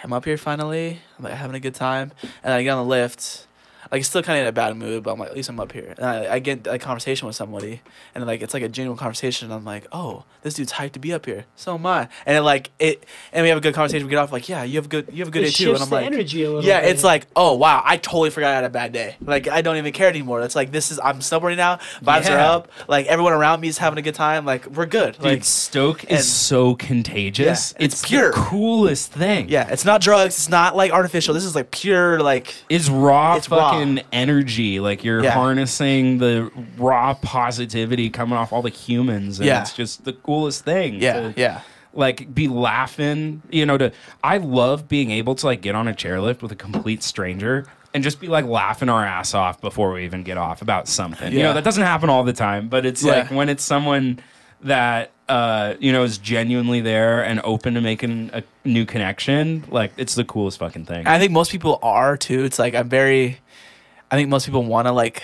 I'm up here finally. I'm like having a good time, and I get on the lift. Like still kind of in a bad mood, but I'm like at least I'm up here. And I, I get a conversation with somebody, and like it's like a genuine conversation. And I'm like, oh, this dude's hyped to be up here. So am I. And it like it, and we have a good conversation. We get off like, yeah, you have a good, you have a good It day too. And shifts I'm the like, energy a little yeah, bit. it's like, oh wow, I totally forgot I had a bad day. Like I don't even care anymore. That's like this is I'm snowboarding now. Vibes are up. Like everyone around me is having a good time. Like we're good. dude, Like stoke and- is so contagious. Yeah, it's it's pure. the coolest thing. yeah, it's not drugs. It's not like artificial. This is like pure like is raw It's raw. Fucking energy. Like you're Yeah. harnessing the raw positivity coming off all the humans, and Yeah. it's just the coolest thing. yeah to, yeah. Like be laughing, you know. To I love being able to like get on a chairlift with a complete stranger and just be like laughing our ass off before we even get off about something. You Yeah. know that doesn't happen all the time, but it's Yeah. like when it's someone that uh you know is genuinely there and open to making a new connection like it's the coolest fucking thing I think most people are too. It's like I'm very. I think most people want to like.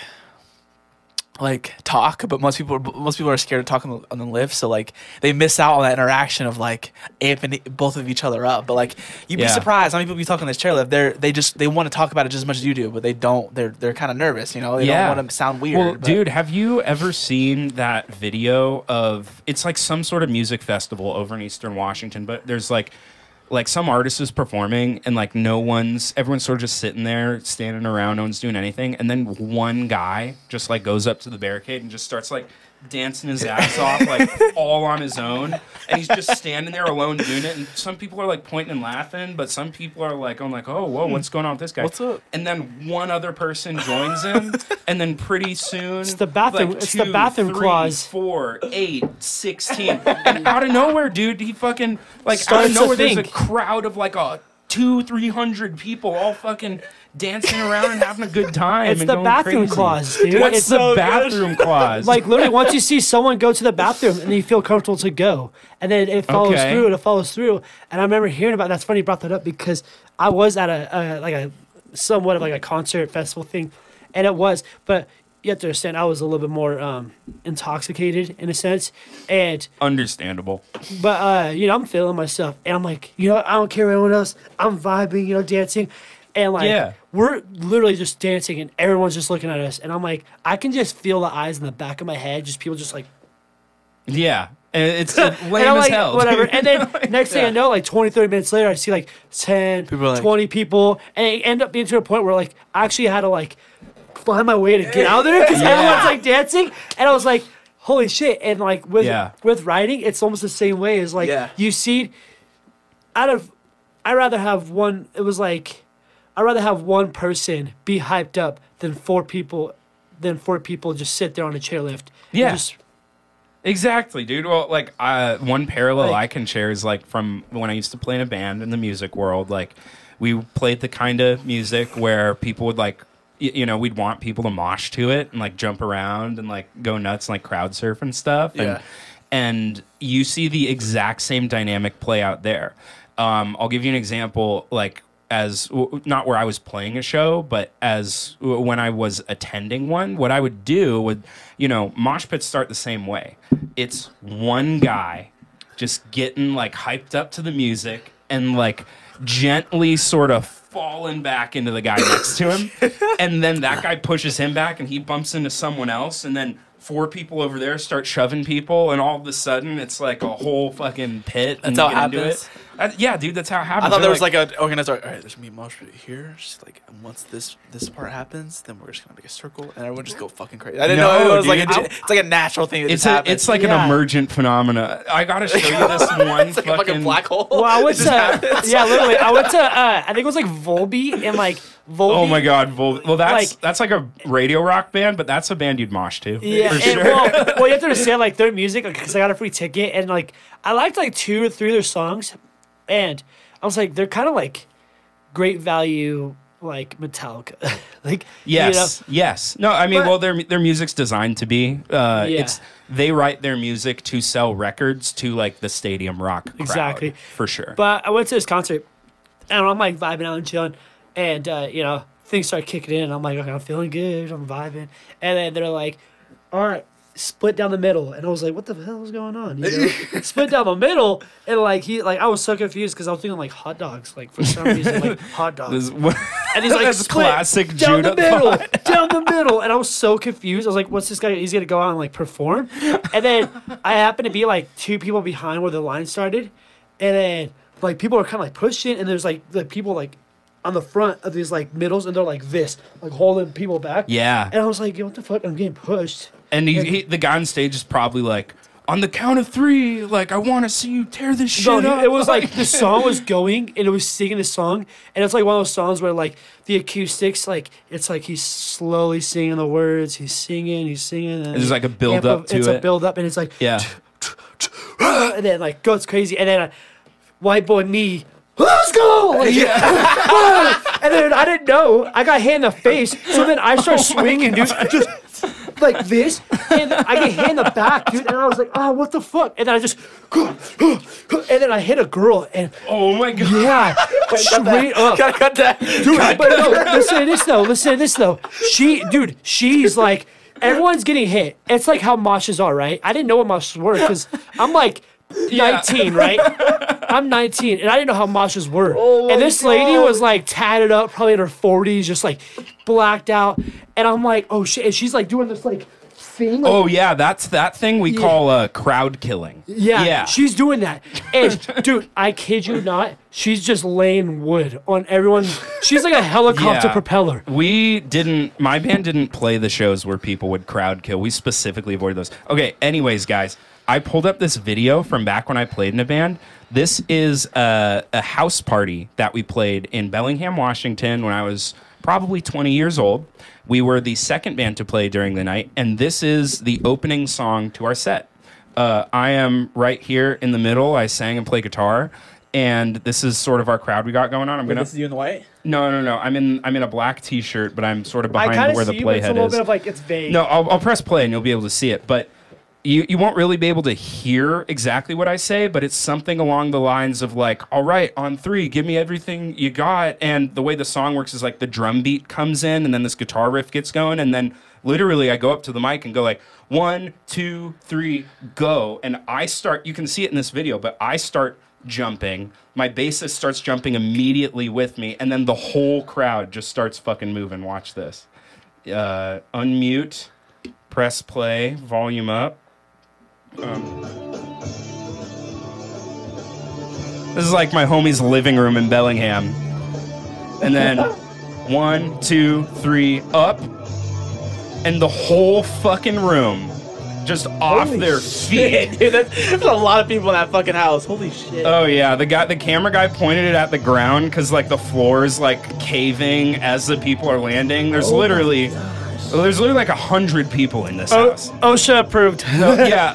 Like talk, but most people most people are scared to talk on the, on the lift, so like they miss out on that interaction of like amping both of each other up. But like you'd be Yeah. surprised how many people you talk on this chairlift. They're they just they want to talk about it just as much as you do, but they don't. They're they're kind of nervous, you know. They Yeah. don't want to sound weird. Well, but- dude, have you ever seen that video of it's like some sort of music festival over in Eastern Washington, but there's like like some artist is performing and like no one's everyone's sort of just sitting there standing around, no one's doing anything, and then one guy just like goes up to the barricade and just starts like dancing his ass off like all on his own and he's just standing there alone doing it and some people are like pointing and laughing but some people are like going like oh whoa what's going on with this guy What's up? and then one other person joins him and then pretty soon It's the bathroom- like, it's the bathroom three, clause. four eight 16 and out of nowhere dude he fucking like out of nowhere there's a crowd of like a two three hundred people all fucking dancing around and having a good time It's and the going bathroom crazy. clause, dude. what's It's the so good. bathroom clause like literally once you see someone go to the bathroom and you feel comfortable to go and then it follows Okay. through and it follows through and i remember hearing about that's funny you brought that up because i was at a, a like a somewhat of like a concert festival thing and it was but you have to understand, I was a little bit more um, intoxicated in a sense, and Understandable. but uh, you know, I'm feeling myself, and I'm like, you know, I don't care what anyone else. I'm vibing, you know, dancing, and like, Yeah. we're literally just dancing, and everyone's just looking at us, and I'm like, I can just feel the eyes in the back of my head, just people just like, Yeah. And it's uh, and lame I'm as like, hell. whatever. And then next thing I know, like 20, 30 minutes later, I see like 10, People like- 20 people, and it end up being to a point where like I actually had to like find my way to get out of there because everyone's like dancing, and I was like, holy shit! And like with Yeah. with writing, it's almost the same way as like Yeah. you see, out of, I'd rather have one. It was like, I'd rather have one person be hyped up than four people, than four people just sit there on a chairlift. Yeah. just Exactly, dude. Well, like uh, one parallel Like- I can share is like from when I used to play in a band in the music world. Like we played the kind of music where people would like, y- you know, we'd want people to mosh to it and like jump around and like go nuts and like crowd surf and stuff. Yeah. And and you see the exact same dynamic play out there. Um, I'll give you an example, like as not where I was playing a show, but as when I was attending one, what I would do would, you know, mosh pits start the same way. It's one guy just getting like hyped up to the music and like gently sort of falling back into the guy next to him. and then that guy pushes him back and he bumps into someone else. And then four people over there start shoving people. And all of a sudden it's like a whole fucking pit. and That's how it happens? Uh, yeah, dude, that's how it happens. I thought there They're was like, a organizer. All right, there's gonna be a mosh pit here. Just like and once this this part happens, then we're just gonna make a circle, and everyone just go fucking crazy. I didn't No, know it was like a, it's like a natural thing. That it's just a, happens. it's like Yeah. an emergent phenomena. I gotta show you this one it's like a fucking black hole. Well, I went It just to happens. yeah, literally. I went to uh, I think it was like Volbeat and like Volbeat. Oh my god, Vol- well that's Like- that's like a radio rock band, but that's a band you'd mosh to. Yeah, for and, sure. well, well, you have to understand like their music because I got a free ticket and like I liked like two or three of their songs, and I was like they're kind of like great value like Metallica, like Yes, yes. No, I mean, But- well, their their music's designed to be. Uh, Yeah. It's they write their music to sell records to like the stadium rock. crowd, Exactly. for sure. But I went to this concert, and I'm like vibing out and chilling, and uh, you know things start kicking in. I'm like, okay, I'm feeling good, I'm vibing, and then they're like, all right. Split down the middle, and I was like, "What the hell is going on?" You know? Split down the middle, and like he, like I was so confused because I was thinking like hot dogs, like for some reason, like hot dogs. And he's like, That's split classic down Judah the middle, thought. down the middle. And I was so confused. I was like, what's this guy? He's gonna go out and like perform. And then I happened to be like two people behind where the line started, and then like people are kind of like pushing, and there's like the people like on the front of these like middles, and they're like this, like holding people back. Yeah. And I was like, what the fuck? I'm getting pushed. And he, he, the guy on stage is probably like, on the count of three, like I want to see you tear this shit No, up. it was like the song was going and it was singing the song and it's like one of those songs where like the acoustics like it's like he's slowly singing the words he's singing he's singing and There's like a build up to it's it. a build up and it's like yeah. and then like goes crazy and then uh, white boy me let's go Like, and then I didn't know I got hit in the face so then I start swinging dude just like this and I get hit in the back dude and I was like oh what the fuck and then I just and then I hit a girl and Oh my god. yeah, straight up. Gotta cut that. Dude, but no, listen to this though. Listen to this though. She, dude, she's like, everyone's getting hit. It's like how moshes are, right? I didn't know what moshes were because I'm like 19, right? I'm 19, and I didn't know how moshes were. and this lady was like tatted up, probably in her 40s, just like blacked out. And I'm like, oh shit. And she's like doing this like thing. Like, Oh yeah, that's that thing we call uh, crowd killing. Yeah, yeah. she's doing that. And dude, I kid you not, she's just laying wood on everyone. She's like a helicopter Yeah. propeller. We didn't. My band didn't play the shows where people would crowd kill. We specifically avoided those. Okay. Anyways, guys, I pulled up this video from back when I played in a band. This is a, a house party that we played in Bellingham, Washington, when I was probably 20 years old. We were the second band to play during the night, and this is the opening song to our set. Uh, I am right here in the middle. I sang and play guitar, and this is sort of our crowd we got going on. I'm gonna. This is you in the white. No, no, no. I'm in I'm in a black T-shirt, but I'm sort of I behind kind where of the see, you, but it's a little is. bit of like it's vague. no, I'll, I'll press play and you'll be able to see it, but you you won't really be able to hear exactly what I say, but it's something along the lines of like, "All right, on three, give me everything you got." And the way the song works is like the drum beat comes in, and then this guitar riff gets going, and then literally I go up to the mic and go like one, two, three, go, and I start. You can see it in this video, but I start jumping. My bassist starts jumping immediately with me, and then the whole crowd just starts fucking moving. Watch this. Uh, unmute, press play, volume up. Um, this is like my homie's living room in Bellingham. And then one, two, three, up. And the whole fucking room just off their feet. Dude, that's, there's a lot of people in that fucking house. Holy shit. Oh yeah, the guy, the camera guy pointed it at the ground because like the floor is like caving as the people are landing. There's literally, there's literally like a hundred people in this Oh, house. OSHA approved. yeah,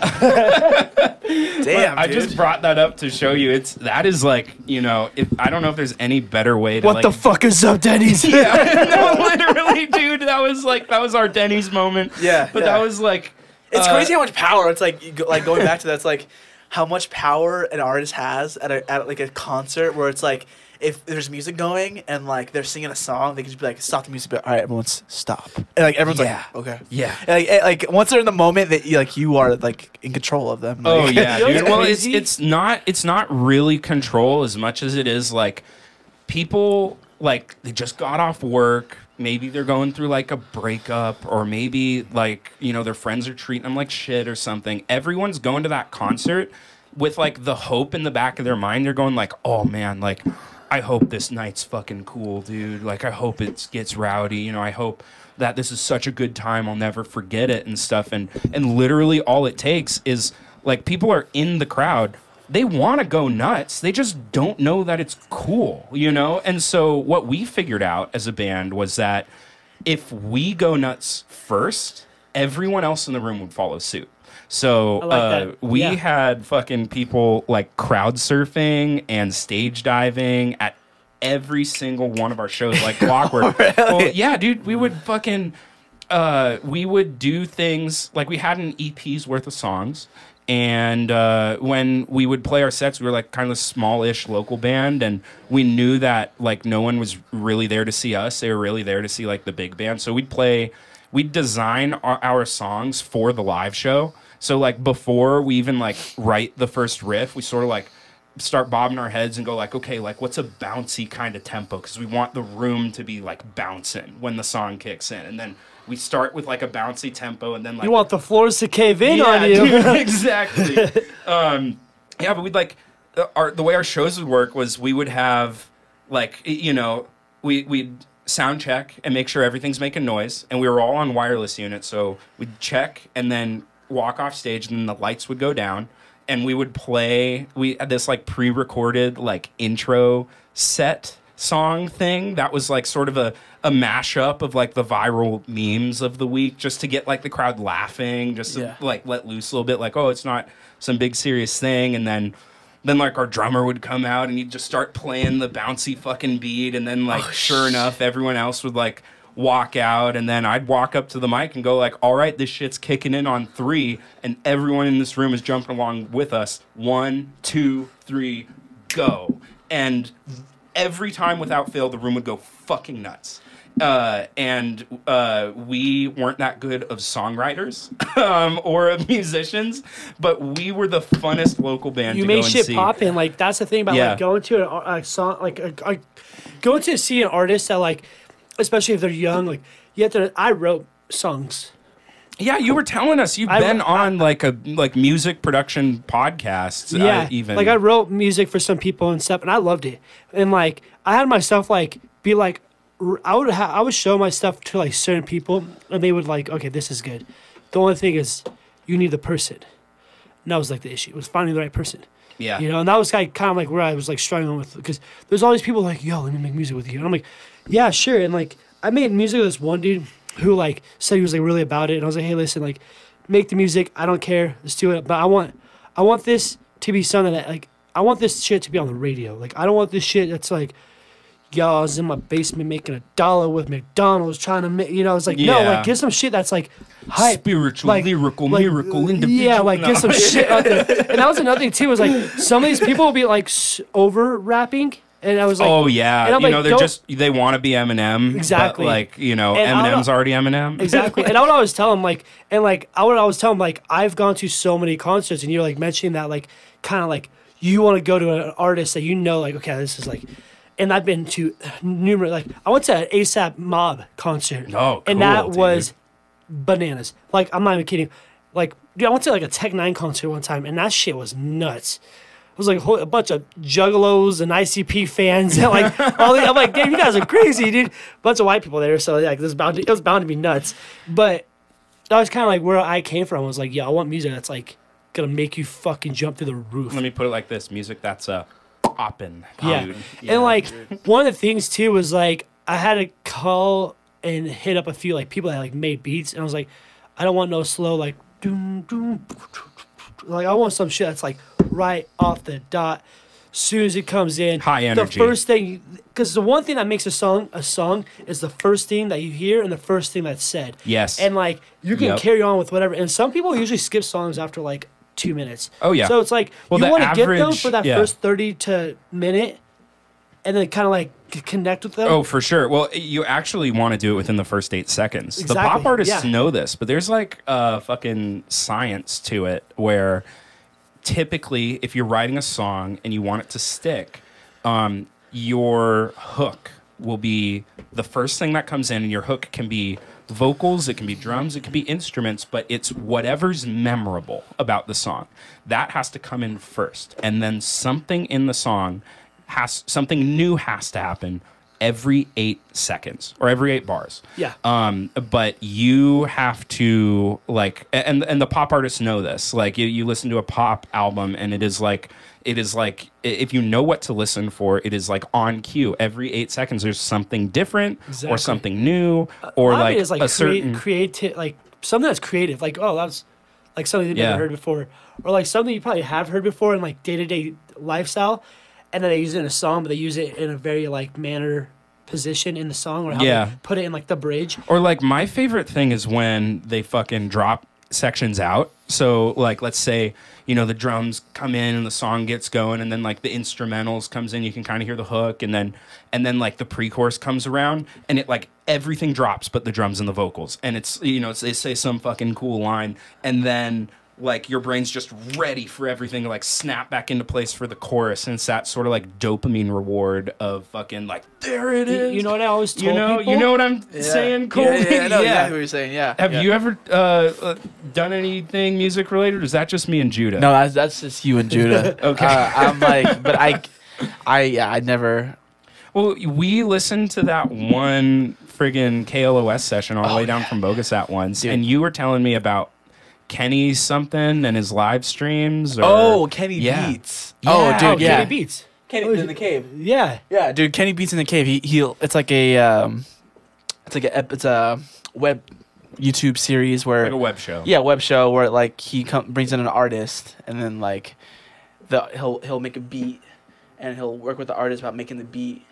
Damn, I dude. just brought that up to show you. It's that is like you know, if I don't know if there's any better way to what like, the fuck is up, Denny's? yeah, no, literally, dude. That was like that was our Denny's moment. Yeah, but yeah. that was like It's uh, crazy how much power. It's like you go, like going back to that. It's like how much power an artist has at a at like a concert where it's like if there's music going and like they're singing a song, they can just be like stop the music. But all right, everyone's stop. And like everyone's Yeah. like okay. Yeah. And, like, eh, like once they're in the moment that you like you are like in control of them. Oh Like- yeah, dude. Well, it's it's not it's not really control as much as it is like people like they just got off work. Maybe they're going through like a breakup, or maybe like you know their friends are treating them like shit or something. Everyone's going to that concert with like the hope in the back of their mind. They're going like, oh man, like I hope this night's fucking cool, dude. Like I hope it gets rowdy. You know, I hope that this is such a good time. I'll never forget it and stuff. And and literally all it takes is like people are in the crowd. They want to go nuts. They just don't know that it's cool, you know? And so what we figured out as a band was that if we go nuts first, everyone else in the room would follow suit. So like uh, we Yeah. had fucking people like crowd surfing and stage diving at every single one of our shows like clockwork. Well, yeah, dude, we would fucking uh, we would do things like we had an EP's worth of songs. And uh, when we would play our sets, we were like kind of a smallish local band, and we knew that like no one was really there to see us; they were really there to see like the big band. So we'd play, we'd design our, our songs for the live show. So like before we even like write the first riff, we sort of like start bobbing our heads and go like, okay, like what's a bouncy kind of tempo? Because we want the room to be like bouncing when the song kicks in, and then we start with like a bouncy tempo, and then like You want the floors to cave in yeah, on you. dude, exactly. um, yeah, but we'd like our the way our shows would work was we would have like you know we we'd sound check and make sure everything's making noise, and we were all on wireless units, so we'd check and then walk off stage, and then the lights would go down, and we would play. We had this like pre-recorded like intro set song thing that was like sort of a, a mashup of like the viral memes of the week just to get like the crowd laughing just to Yeah. like let loose a little bit like oh it's not some big serious thing and then then like our drummer would come out and he'd just start playing the bouncy fucking beat and then like oh, sure enough everyone else would like walk out and then I'd walk up to the mic and go like all right this shit's kicking in on three and everyone in this room is jumping along with us one two three go and every time without fail the room would go fucking nuts uh, and uh, we weren't that good of songwriters um, or of musicians, but we were the funnest local band. you go shit see. pop and like that's the thing about Yeah. like going to ar- a song like a, a, going to see an artist that like especially if they're young like you have to i wrote songs. Yeah, you were telling us you've I- been on like a like music production podcasts. yeah uh, even. like i wrote music for some people and stuff and i loved it. And like i had myself like be like r- i would ha- i would show my stuff to like certain people and they would like okay this is good. The only thing is you need the person. And that was like the issue. Was finding the right person yeah, You know, and that was like kind of like where I was like struggling with because there's all these people like, yo, let me make music with you. And I'm like, yeah, sure. And like I made music with this one dude who like said he was like really about it. And I was like, hey, listen, like make the music. I don't care. Let's do it. But I want I want this to be something that like I want this shit to be on the radio. Like I don't want this shit that's like yo, I was in my basement making a dollar with McDonald's trying to make, you know, I was like, no, like, get some shit that's like hype. spiritual, like- lyrical, like, miracle, individual. Yeah, like No. get some shit out there. And that was another thing too. Was like some of these people will be like s- over rapping, And I was like, oh yeah, and I'm you like, know they're don't- just they want to be Eminem, Exactly. But like you know, And Eminem's already Eminem. exactly. And I would always tell him like, and like I would always tell him like, I've gone to so many concerts, and you're like mentioning that like, kind of like you want to go to an artist that you know like, okay, this is like, and I've been to numerous like I went to an ASAP Mob concert, Oh, and cool, that dude. was bananas. Like I'm not even kidding. Like dude, I went to like a Tech N9ne concert one time, and that shit was nuts. It was like a, whole, a bunch of juggalos and ICP fans, and like all the, I'm like, damn, you guys are crazy, dude. bunch of white people there, so like this bound to, it was bound to be nuts. But that was kind of like where I came from. I was like, yeah, I want music that's like gonna make you fucking jump through the roof. Let me put it like this: music that's uh, popping. Yeah. dude. And like one of the things too was like I had to call and hit up a few like people that like made beats and I was like, I don't want no slow like doom doom like I want some shit that's like right off the dot. As soon as it comes in, High energy. The first thing, because the one thing that makes a song a song is the first thing that you hear and the first thing that's said. Yes. And like you can Yep. carry on with whatever. And some people usually skip songs after like two minutes. Oh, yeah. So it's like Well, you want to get them for that yeah. first thirty to minute, and then kind of like connect with them. Oh, for sure. Well, you actually want to do it within the first eight seconds. Exactly. The pop artists yeah. know this, but there's like a fucking science to it where typically, if you're writing a song and you want it to stick, um, your hook will be the first thing that comes in, and your hook can be vocals, it can be drums, it can be instruments, but it's whatever's memorable about the song. That has to come in first. And then something in the song has something new has to happen every eight seconds or every eight bars. Yeah. Um, but you have to like, and and the pop artists know this. Like, you, you listen to a pop album, and it is like, it is like, if you know what to listen for, it is like on cue. Every eight seconds, there's something different Exactly. or something new, or like, of it is like a create, certain. creative, like something that's creative. Like oh, that's like something you've Yeah. never heard before, or like something you probably have heard before in like day to day lifestyle, and then they use it in a song, but they use it in a very like manner position in the song, or how Yeah. they put it in like the bridge. Or like my favorite thing is when they fucking drop sections out. So like let's say, you know, the drums come in and the song gets going and then like the instrumentals comes in, you can kind of hear the hook and then and then like the pre-chorus comes around and it like everything drops but the drums and the vocals. And it's you know, it's, they say some fucking cool line and then like your brain's just ready for everything to like snap back into place for the chorus and it's that sort of like dopamine reward of fucking like there it is. You, you know what I always told You know, people? you know what I'm saying, Cole? Yeah, yeah, yeah, I know exactly what you're saying. Yeah. Have yeah. you ever uh, uh, done anything music related? Or is that just me and Judah? No, that's, that's just you and Judah. Okay. Uh, I'm like, but I, I, yeah, I never. Well, we listened to that one friggin' KLOS session all the way down from Bogus at once, Dude. and you were telling me about Kenny something and his live streams. Or, Oh, Kenny Yeah. Beats. Yeah. Oh, dude, Oh, yeah. Kenny Beats. Kenny in the cave. Yeah. Yeah, dude, Kenny Beats in the cave. He he. It's like a um, it's like a it's a web YouTube series where like a web show. yeah web show where like he com- brings in an artist and then like the he'll he'll make a beat and he'll work with the artist about making the beat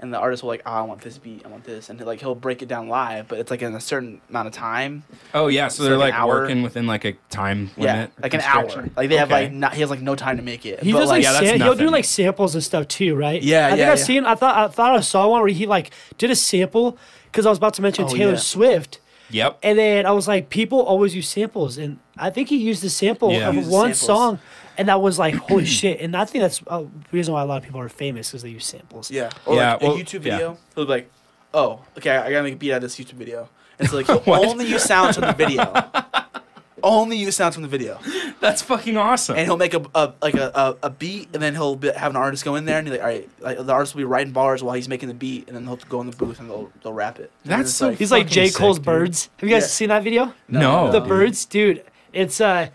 and the artist will like oh, I want this beat I want this and like he'll break it down live but it's like in a certain amount of time Oh yeah, so they're like like hour. working within like a time yeah limit. like an hour like they have Okay. like not, he has like no time to make it He but, does like, yeah, that's sam- he'll do like samples and stuff too, right? Yeah, I think yeah, I've yeah. seen. I thought I thought I saw one where he like did a sample because I was about to mention Oh, Taylor yeah. Swift. Yep. And then I was like, people always use samples, and I think he used the sample Yeah. of one samples. song, and that was like, holy shit! And I think that's uh, the reason why a lot of people are famous because they use samples. Yeah. Or Yeah, like well, a YouTube yeah. video. He'll be like, oh, okay, I gotta make a beat out of this YouTube video. And so like he'll only use sounds from the video. only use sounds from the video. That's fucking awesome. And he'll make a, a like a, a, a beat and then he'll be, have an artist go in there and he's like, all right, like, the artist will be writing bars while he's making the beat and then he'll go in the booth and they'll they'll rap it. And That's so like, He's like J Cole's sick, dude. Birds. Have you guys Yeah. seen that video? no. the birds, dude. It's uh,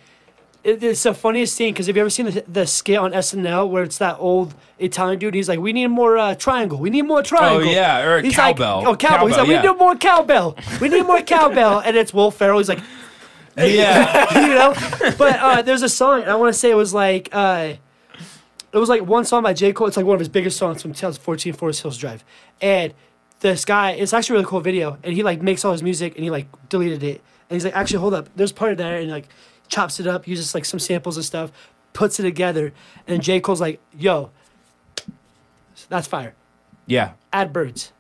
it, it's the funniest thing because have you ever seen the, the skit on SNL where it's that old Italian dude? He's like, "We need more uh, triangle. We need more triangle." Oh, yeah, or he's cowbell. Like, oh, cowbell. He's Cowbell, like, yeah. "We need more cowbell. We need more cowbell." And it's Will Ferrell. He's like, Yeah. you know. But uh, there's a song. I want to say it was like uh, it was like one song by J Cole. It's like one of his biggest songs from 2014, Forest Hills Drive. And this guy, it's actually a really cool video. And he like makes all his music and he like deleted it. And he's like, actually, hold up. There's part of that. and like chops it up, uses like some samples and stuff, puts it together. And J Cole's like, yo. That's fire. Yeah. Add birds.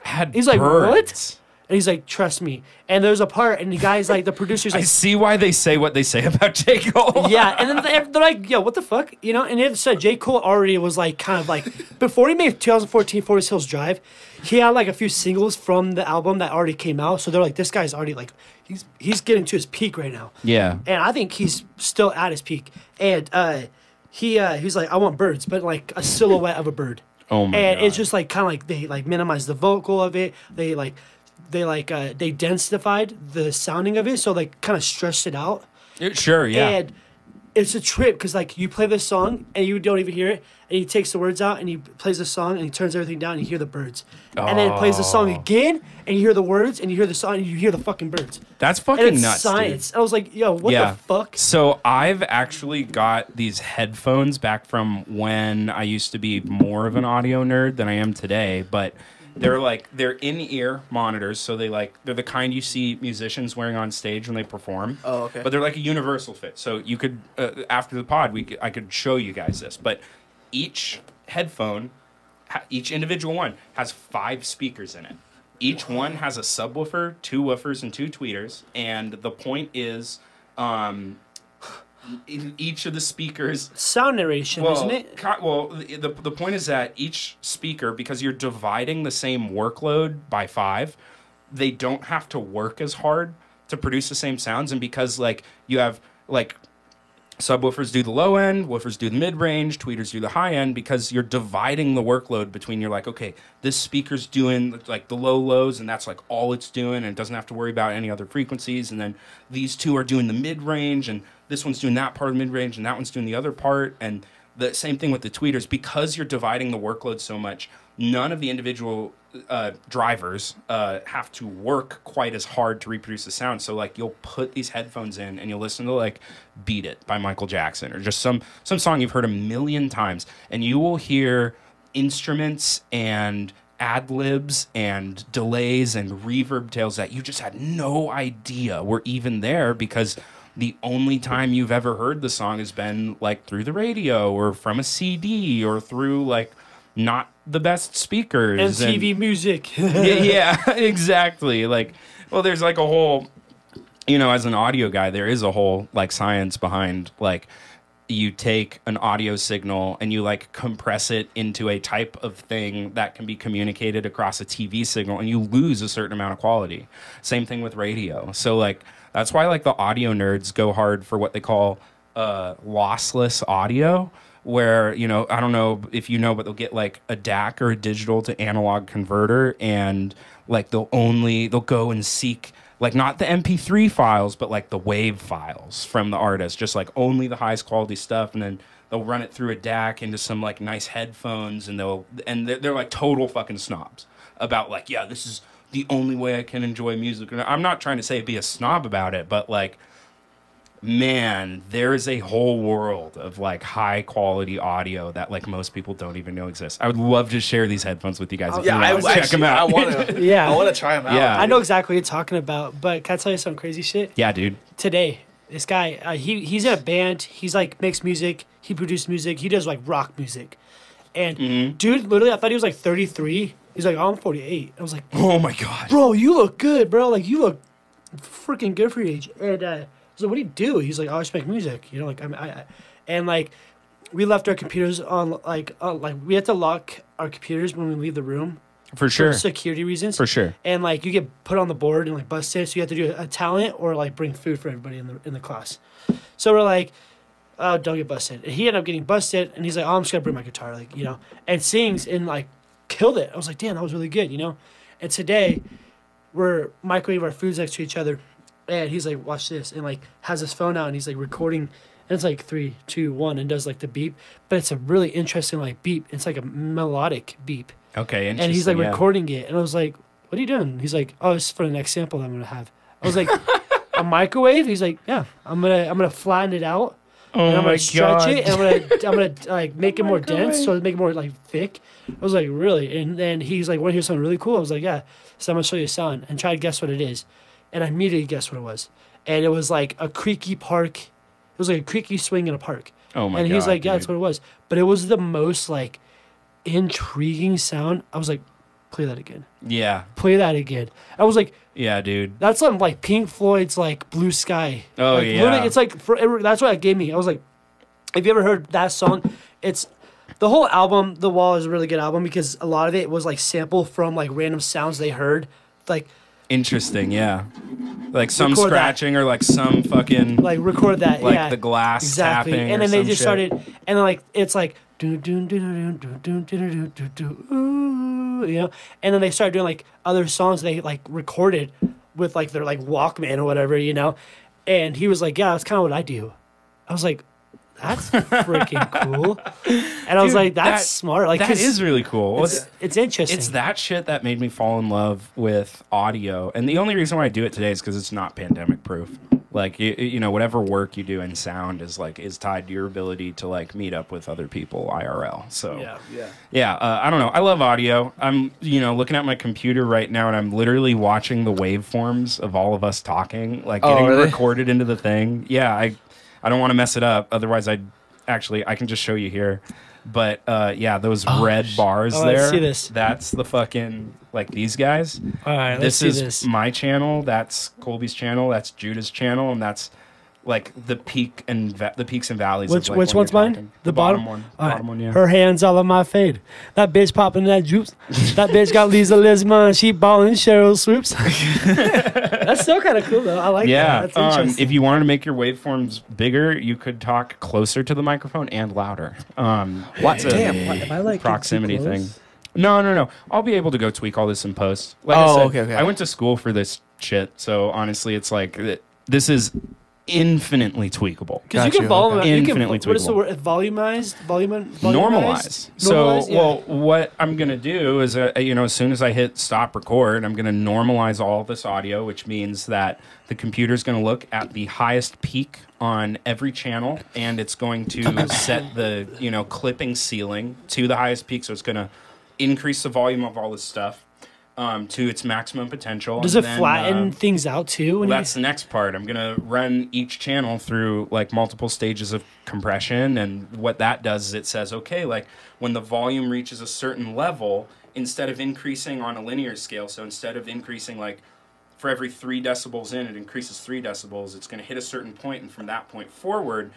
Had He's like, birds. And he's like, trust me. And there's a part, and the guy's like, the producer's I like, see why they say what they say about J. Cole. yeah. And then they're, like, yo, what the fuck? You know? And it said J. Cole already was like, kind of like, before he made 2014 Forest Hills Drive, he had like a few singles from the album that already came out. So they're like, this guy's already like, he's he's getting to his peak right now. Yeah. and I think he's still at his peak. And uh, he uh, he was like, I want birds, but like a silhouette of a bird. Oh my and it's just like kind of like they like minimize the vocal of it. They like they like uh, they densified the sounding of it, so like kind of stretched it out. It- sure, yeah. And it's a trip because like you play this song and you don't even hear it, and he takes the words out and he plays the song and he turns everything down and you hear the birds, and then it plays the song Oh. again and you hear the words and you hear the song and you hear the fucking birds. That's And fucking it's nuts, science. dude. I was like, yo, what the fuck? So I've actually got these headphones back from when I used to be more of an audio nerd than I am today, but they're like they're in-ear monitors, so they like they're the kind you see musicians wearing on stage when they perform. Oh, okay. But they're like a universal fit. So you could uh, after the pod, we could, I could show you guys this, but each headphone ha- each individual one has five speakers in it. Each one has a subwoofer, two woofers, and two tweeters. And the point is, um, in each of the speakers. Sound narration, Well, isn't it? ki- well, the, the the point is that each speaker, because you're dividing the same workload by five, they don't have to work as hard to produce the same sounds. And because like you have like subwoofers do the low end, woofers do the mid range, tweeters do the high end because you're dividing the workload between you're like, okay, this speaker's doing like the low lows and that's like all it's doing and it doesn't have to worry about any other frequencies. And then these two are doing the mid range and this one's doing that part of mid range and that one's doing the other part. And the same thing with the tweeters because you're dividing the workload so much, none of the individual uh, drivers uh, have to work quite as hard to reproduce the sound. So like you'll put these headphones in and you'll listen to like "Beat It" by Michael Jackson or just some some song you've heard a million times, and you will hear instruments and ad libs and delays and reverb tails that you just had no idea were even there because the only time you've ever heard the song has been like through the radio or from a CD or through like not the best speakers and- MTV music. yeah, yeah, exactly. Like, well, there's like a whole, you know, as an audio guy, there is a whole like science behind like you take an audio signal and you like compress it into a type of thing that can be communicated across a TV signal and you lose a certain amount of quality. Same thing with radio. So like that's why like the audio nerds go hard for what they call uh lossless audio where you know I don't know if you know, but they'll get like a DAC or a digital to analog converter, and like they'll only they'll go and seek like not the MP3 files, but like the wave files from the artist, just like only the highest quality stuff, and then they'll run it through a DAC into some like nice headphones, and they'll and they're, they're like total fucking snobs about like yeah, this is the only way I can enjoy music. And I'm not trying to say be a snob about it, but like man, there is a whole world of like high quality audio that like most people don't even know exists. I would love to share these headphones with you guys. If Yeah, you I want to check actually, them out. I want to. Yeah. I want to try them out. Yeah. I know exactly what you're talking about, but can I tell you some crazy shit? yeah, dude. Today, this guy, uh, he he's in a band. He's like makes music. He produces music. He does like rock music. And Mm-hmm. dude, literally, I thought he was like 33. He's like, oh, I'm 48. I was like, Oh my god. bro, you look good, bro. Like you look freaking good for your age. And uh, Was like, what do you do? He's like, oh, I just make music. You know, like I'm, I, I, and like we left our computers on like uh, like we had to lock our computers when we leave the room For sure. for security reasons. For sure. And like you get put on the board and like busted, so you have to do a, a talent or like bring food for everybody in the in the class. So we're like, oh, don't get busted. And he ended up getting busted, and he's like, oh, I'm just gonna bring my guitar, like you know, and sings and like killed it. I was like, damn, that was really good, you know. And today, we're microwave our foods next to each other, and he's like, watch this, and like has his phone out and he's like recording. And it's like three, two, one, and does like the beep, but it's a really interesting like beep. It's like a melodic beep. Okay, and he's like yeah. recording it and i was like what are you doing? He's like oh it's for the next sample i'm gonna have. I was like a microwave? He's like yeah i'm gonna i'm gonna flatten it out Oh and i'm gonna stretch god. it and i'm gonna i'm gonna like make it more dense so make it more like thick. I was like really? And then he's like want to hear something really cool? I was like yeah. So i'm gonna show you a sound and try to guess what it is and i immediately guessed what it was and it was like a creaky park it was like a creaky swing in a park Oh my and he's God, like, yeah, that's what it was. But it was the most like intriguing sound. I was like, play that again. Yeah. Play that again. I was like, Yeah, dude. that's something like Pink Floyd's like Blue Sky. Oh, Like, yeah. it's like for, it- that's what it gave me. I was like, have you ever heard that song? It's the whole album. The Wall is a really good album because a lot of it was like sample from like random sounds they heard, like Interesting, yeah. Like some Record that. scratching or like some fucking like record that. like yeah, the glass exactly. tapping. And then they just shit. started, and then like it's like do do do do do do do do do ooh, you know. And then they started doing like other songs they like recorded with like their like Walkman or whatever, you know. And he was like, "Yeah, that's kind of what I do." I was like, "That's freaking cool," and I was Dude, like, "That's that- smart." Like that 'cause is really cool. It's, it's interesting. It's that shit that made me fall in love with audio. And the only reason why I do it today is because it's not pandemic proof. Like you, you know, whatever work you do in sound is like is tied to your ability to like meet up with other people IRL. So Yeah, yeah. yeah. Uh, I don't know. I love audio. I'm you know looking at my computer right now and I'm literally watching the waveforms of all of us talking, like Oh, getting really? recorded into the thing. Yeah, I I don't want to mess it up. Otherwise, I actually I can just show you here. But uh, yeah, those red bars Oh, there. see this. That's the fucking like these guys. All right, this is this. my channel. That's Colby's channel. That's Judah's channel, and that's like the peak and va- the peaks and valleys. Which like, which one's mine? talking. The, bottom, bottom, one. All right. Bottom one. Yeah. Her hands all on my fade. That bitch popping that juice. that bitch got Lisa Lisman. She balling Cheryl swoops. That's still kind of cool though. I like yeah, that. That's um, if you wanted to make your waveforms bigger, you could talk closer to the microphone and louder. Um, lots of Damn, what- am I like proximity thing. No, no, no. I'll be able to go tweak all this in post. Like I Oh, said, okay, okay. I went to school for this shit, so honestly, it's like this is infinitely tweakable. Because you Got can you, volume, okay. you can, Infinitely what is the tweakable. word? Volumized, volume, normalize. So, Normalize, yeah. well, what I'm going to do is, uh, you know, as soon as I hit stop record, I'm going to normalize all this audio, which means that the computer's going to look at the highest peak on every channel, and it's going to set the, you know, clipping ceiling to the highest peak. So it's going to increase the volume of all this stuff um, to its maximum potential. Does it then, flatten uh, things out too? Well, that's the next part. I'm gonna run each channel through like multiple stages of compression, and what that does is it says, okay, like when the volume reaches a certain level, instead of increasing on a linear scale, so instead of increasing like for every three decibels in, it increases three decibels. It's gonna hit a certain point, and from that point forward,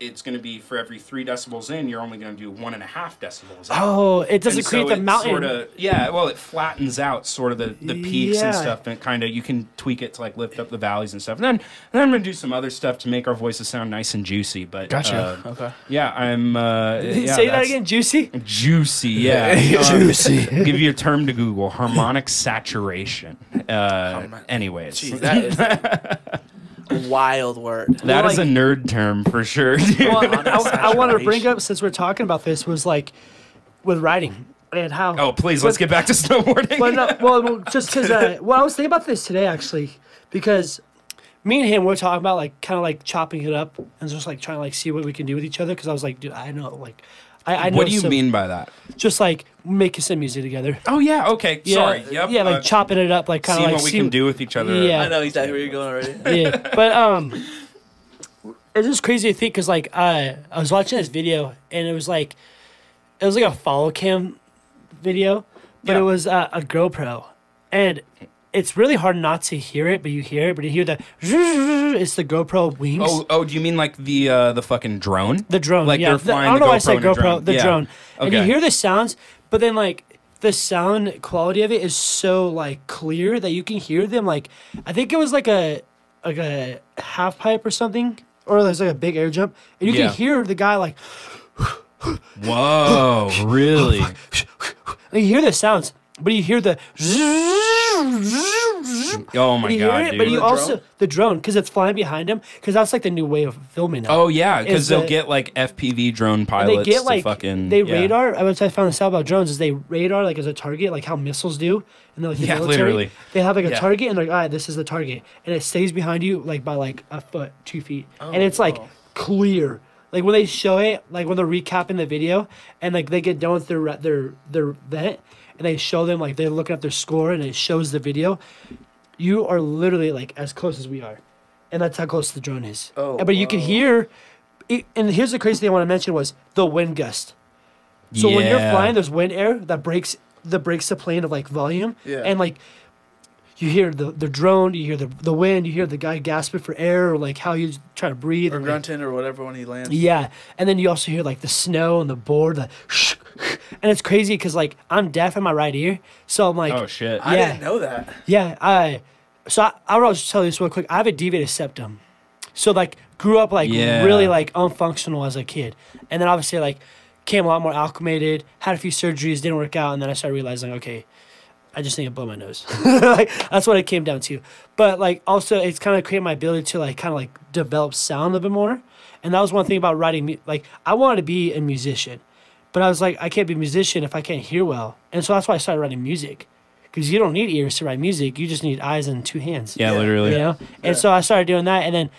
it's gonna be for every three decibels in, you're only gonna do one and a half decibels. out. oh, it doesn't And create so the mountain. Sorta, yeah, well, it flattens out sort of the, the peaks and stuff, and kind of you can tweak it to like lift up the valleys and stuff. And then, then I'm gonna do some other stuff to make our voices sound nice and juicy. But Gotcha. uh, okay. yeah, I'm. Uh, yeah, Say that again, juicy. Juicy, yeah. Juicy. Um, give you a term to Google: harmonic saturation. Uh, anyways, Jeez, that is a wild word. that is like- a nerd term for sure. Well, I, I, wanted to bring up since we're talking about this was like with writing and how. oh, please, let's get back to snowboarding. Well, no, well, well, just because. Uh, well, I was thinking about this today actually, because me and him were talking about like kind of like chopping it up and just like trying to like see what we can do with each other. Because I was like, dude, I know like, I, I what do you some- mean by that? Just like making some music together. Oh yeah, okay. Yeah, Sorry. Yep. Yeah, like uh, chopping it up, like kind of seeing like what we see- can do with each other. Yeah. I know exactly where you're going already. yeah, but um, it's just crazy to think because like uh, I was watching this video and it was like, it was like a follow cam video, but Yeah. it was uh, a GoPro, and it's really hard not to hear it, but you hear it, but you hear the it's the GoPro wings. Oh, oh, do you mean like the uh, the fucking drone? The drone, Like yeah. they're The- flying I don't the know why I said GoPro, drone. the Yeah. drone, and you hear the sounds, but then like the sound quality of it is so like clear that you can hear them. Like I think it was like a like a half pipe or something, or there's like a big air jump, and you Yeah. can hear the guy like Whoa, really? you hear the sounds, but you hear the. Oh my you god, hear it, dude. but you The also drone? the drone because it's flying behind him because that's like the new way of filming now. oh yeah, because they'll the- get like FPV drone pilots they get like fucking they yeah. radar. I was I found this out about drones is they radar like as a target, like how missiles do, and they're like the Yeah, military. literally. They have like a Yeah. target, and they're like, all right, this is the target, and it stays behind you like by like a foot, two feet, and it's like oh. clear. Like when they show it, like when they're recapping the video, and like they get done with their their their vent, and they show them like they're looking at their score, and it shows the video. You are literally like as close as we are, and that's how close the drone is. Oh, but you can wow. hear. it- And here's the crazy thing I want to mention was the wind gust So when you're flying, there's wind air that breaks that breaks the plane of like volume, Yeah. and like you hear the the drone, you hear the the wind, you hear the guy gasping for air, or like how he's trying to breathe, or and, like, grunting or whatever when he lands. yeah, and then you also hear like the snow and the board, the shh, and it's crazy because like I'm deaf in my right ear, so I'm like, oh shit. I didn't know that. yeah, I so I, I will just tell you this real quick. I have a deviated septum, so like grew up like Yeah. really like unfunctional as a kid, and then obviously like came a lot more acclimated, had a few surgeries, didn't work out, and then I started realizing okay. I just need to blow my nose. like that's what it came down to. But like also it's kind of created my ability to like kind of like develop sound a little bit more. And that was one thing about writing mu- like I wanted to be a musician. But I was like I can't be a musician if I can't hear well. And so that's why I started writing music. Cuz you don't need ears to write music. You just need eyes and two hands. yeah, literally. You know? And so I started doing that and then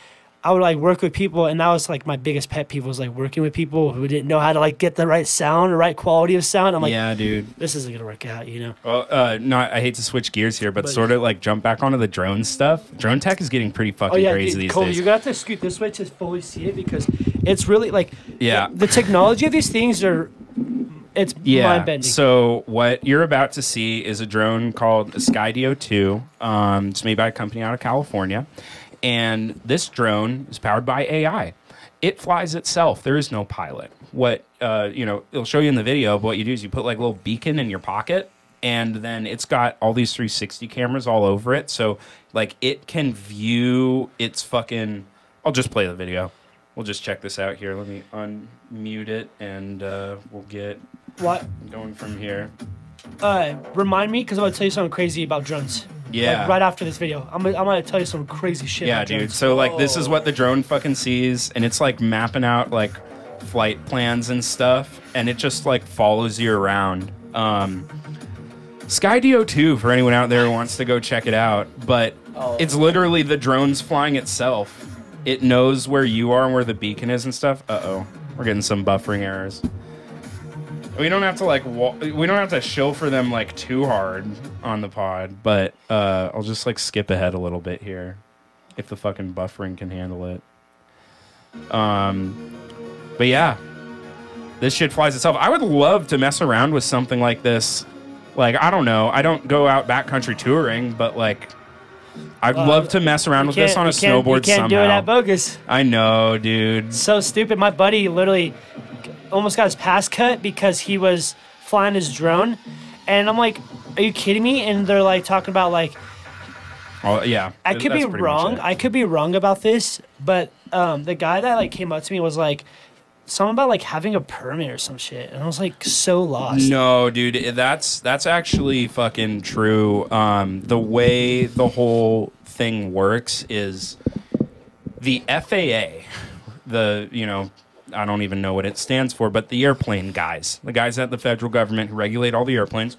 I would like work with people and that was like my biggest pet peeve was like working with people who didn't know how to like get the right sound, the right quality of sound. I'm like yeah, dude. this isn't going to work out, you know. Well, uh, not. I hate to switch gears here, but, But- sort of like jump back onto the drone stuff. Drone tech is getting pretty fucking Oh yeah, crazy dude, these Cole, days. you're gonna to scoot this way to fully see it because it's really like Yeah. the, the technology of these things are it's yeah. mind bending. So what you're about to see is a drone called Skydio 2. Um, it's made by a company out of California, and this drone is powered by AI. It flies itself. There is no pilot. What uh, you know, it'll show you in the video. But what you do is you put like a little beacon in your pocket, and then it's got all these 360 cameras all over it. So like it can view its fucking. I'll just play the video. We'll just check this out here. Let me unmute it, and uh, we'll get what going from here. uh, remind me because I'm gonna tell you something crazy about drones. Yeah. Like, right after this video, I'm gonna, I'm gonna tell you some crazy shit. Yeah, about dude. drones. So like this is what the drone fucking sees and it's like mapping out like flight plans and stuff and it just like follows you around. Um Skydio 2 for anyone out there who wants to go check it out, but Oh. it's literally the drone's flying itself. It knows where you are and where the beacon is and stuff. Uh-oh. We're getting some buffering errors. We don't have to like wa- we don't have to show for them like too hard on the pod, but uh, I'll just like skip ahead a little bit here if the fucking buffering can handle it. Um, but yeah, this shit flies itself. I would love to mess around with something like this. Like I don't know, I don't go out backcountry touring, but like I'd Well, love to mess around with this on a snowboard You can't do it at bogus. I know, dude. So stupid. My buddy literally almost got his pass cut because he was flying his drone, and I'm like, "Are you kidding me?" And they're like talking about like Oh yeah, I could be that's much wrong. I could be wrong about this, but um, the guy that like came up to me was like something about like having a permit or some shit, and I was like so lost. No, dude, that's that's actually fucking true. Um, the way the whole thing works is the FAA, the you know, I don't even know what it stands for, but the airplane guys, the guys at the federal government who regulate all the airplanes,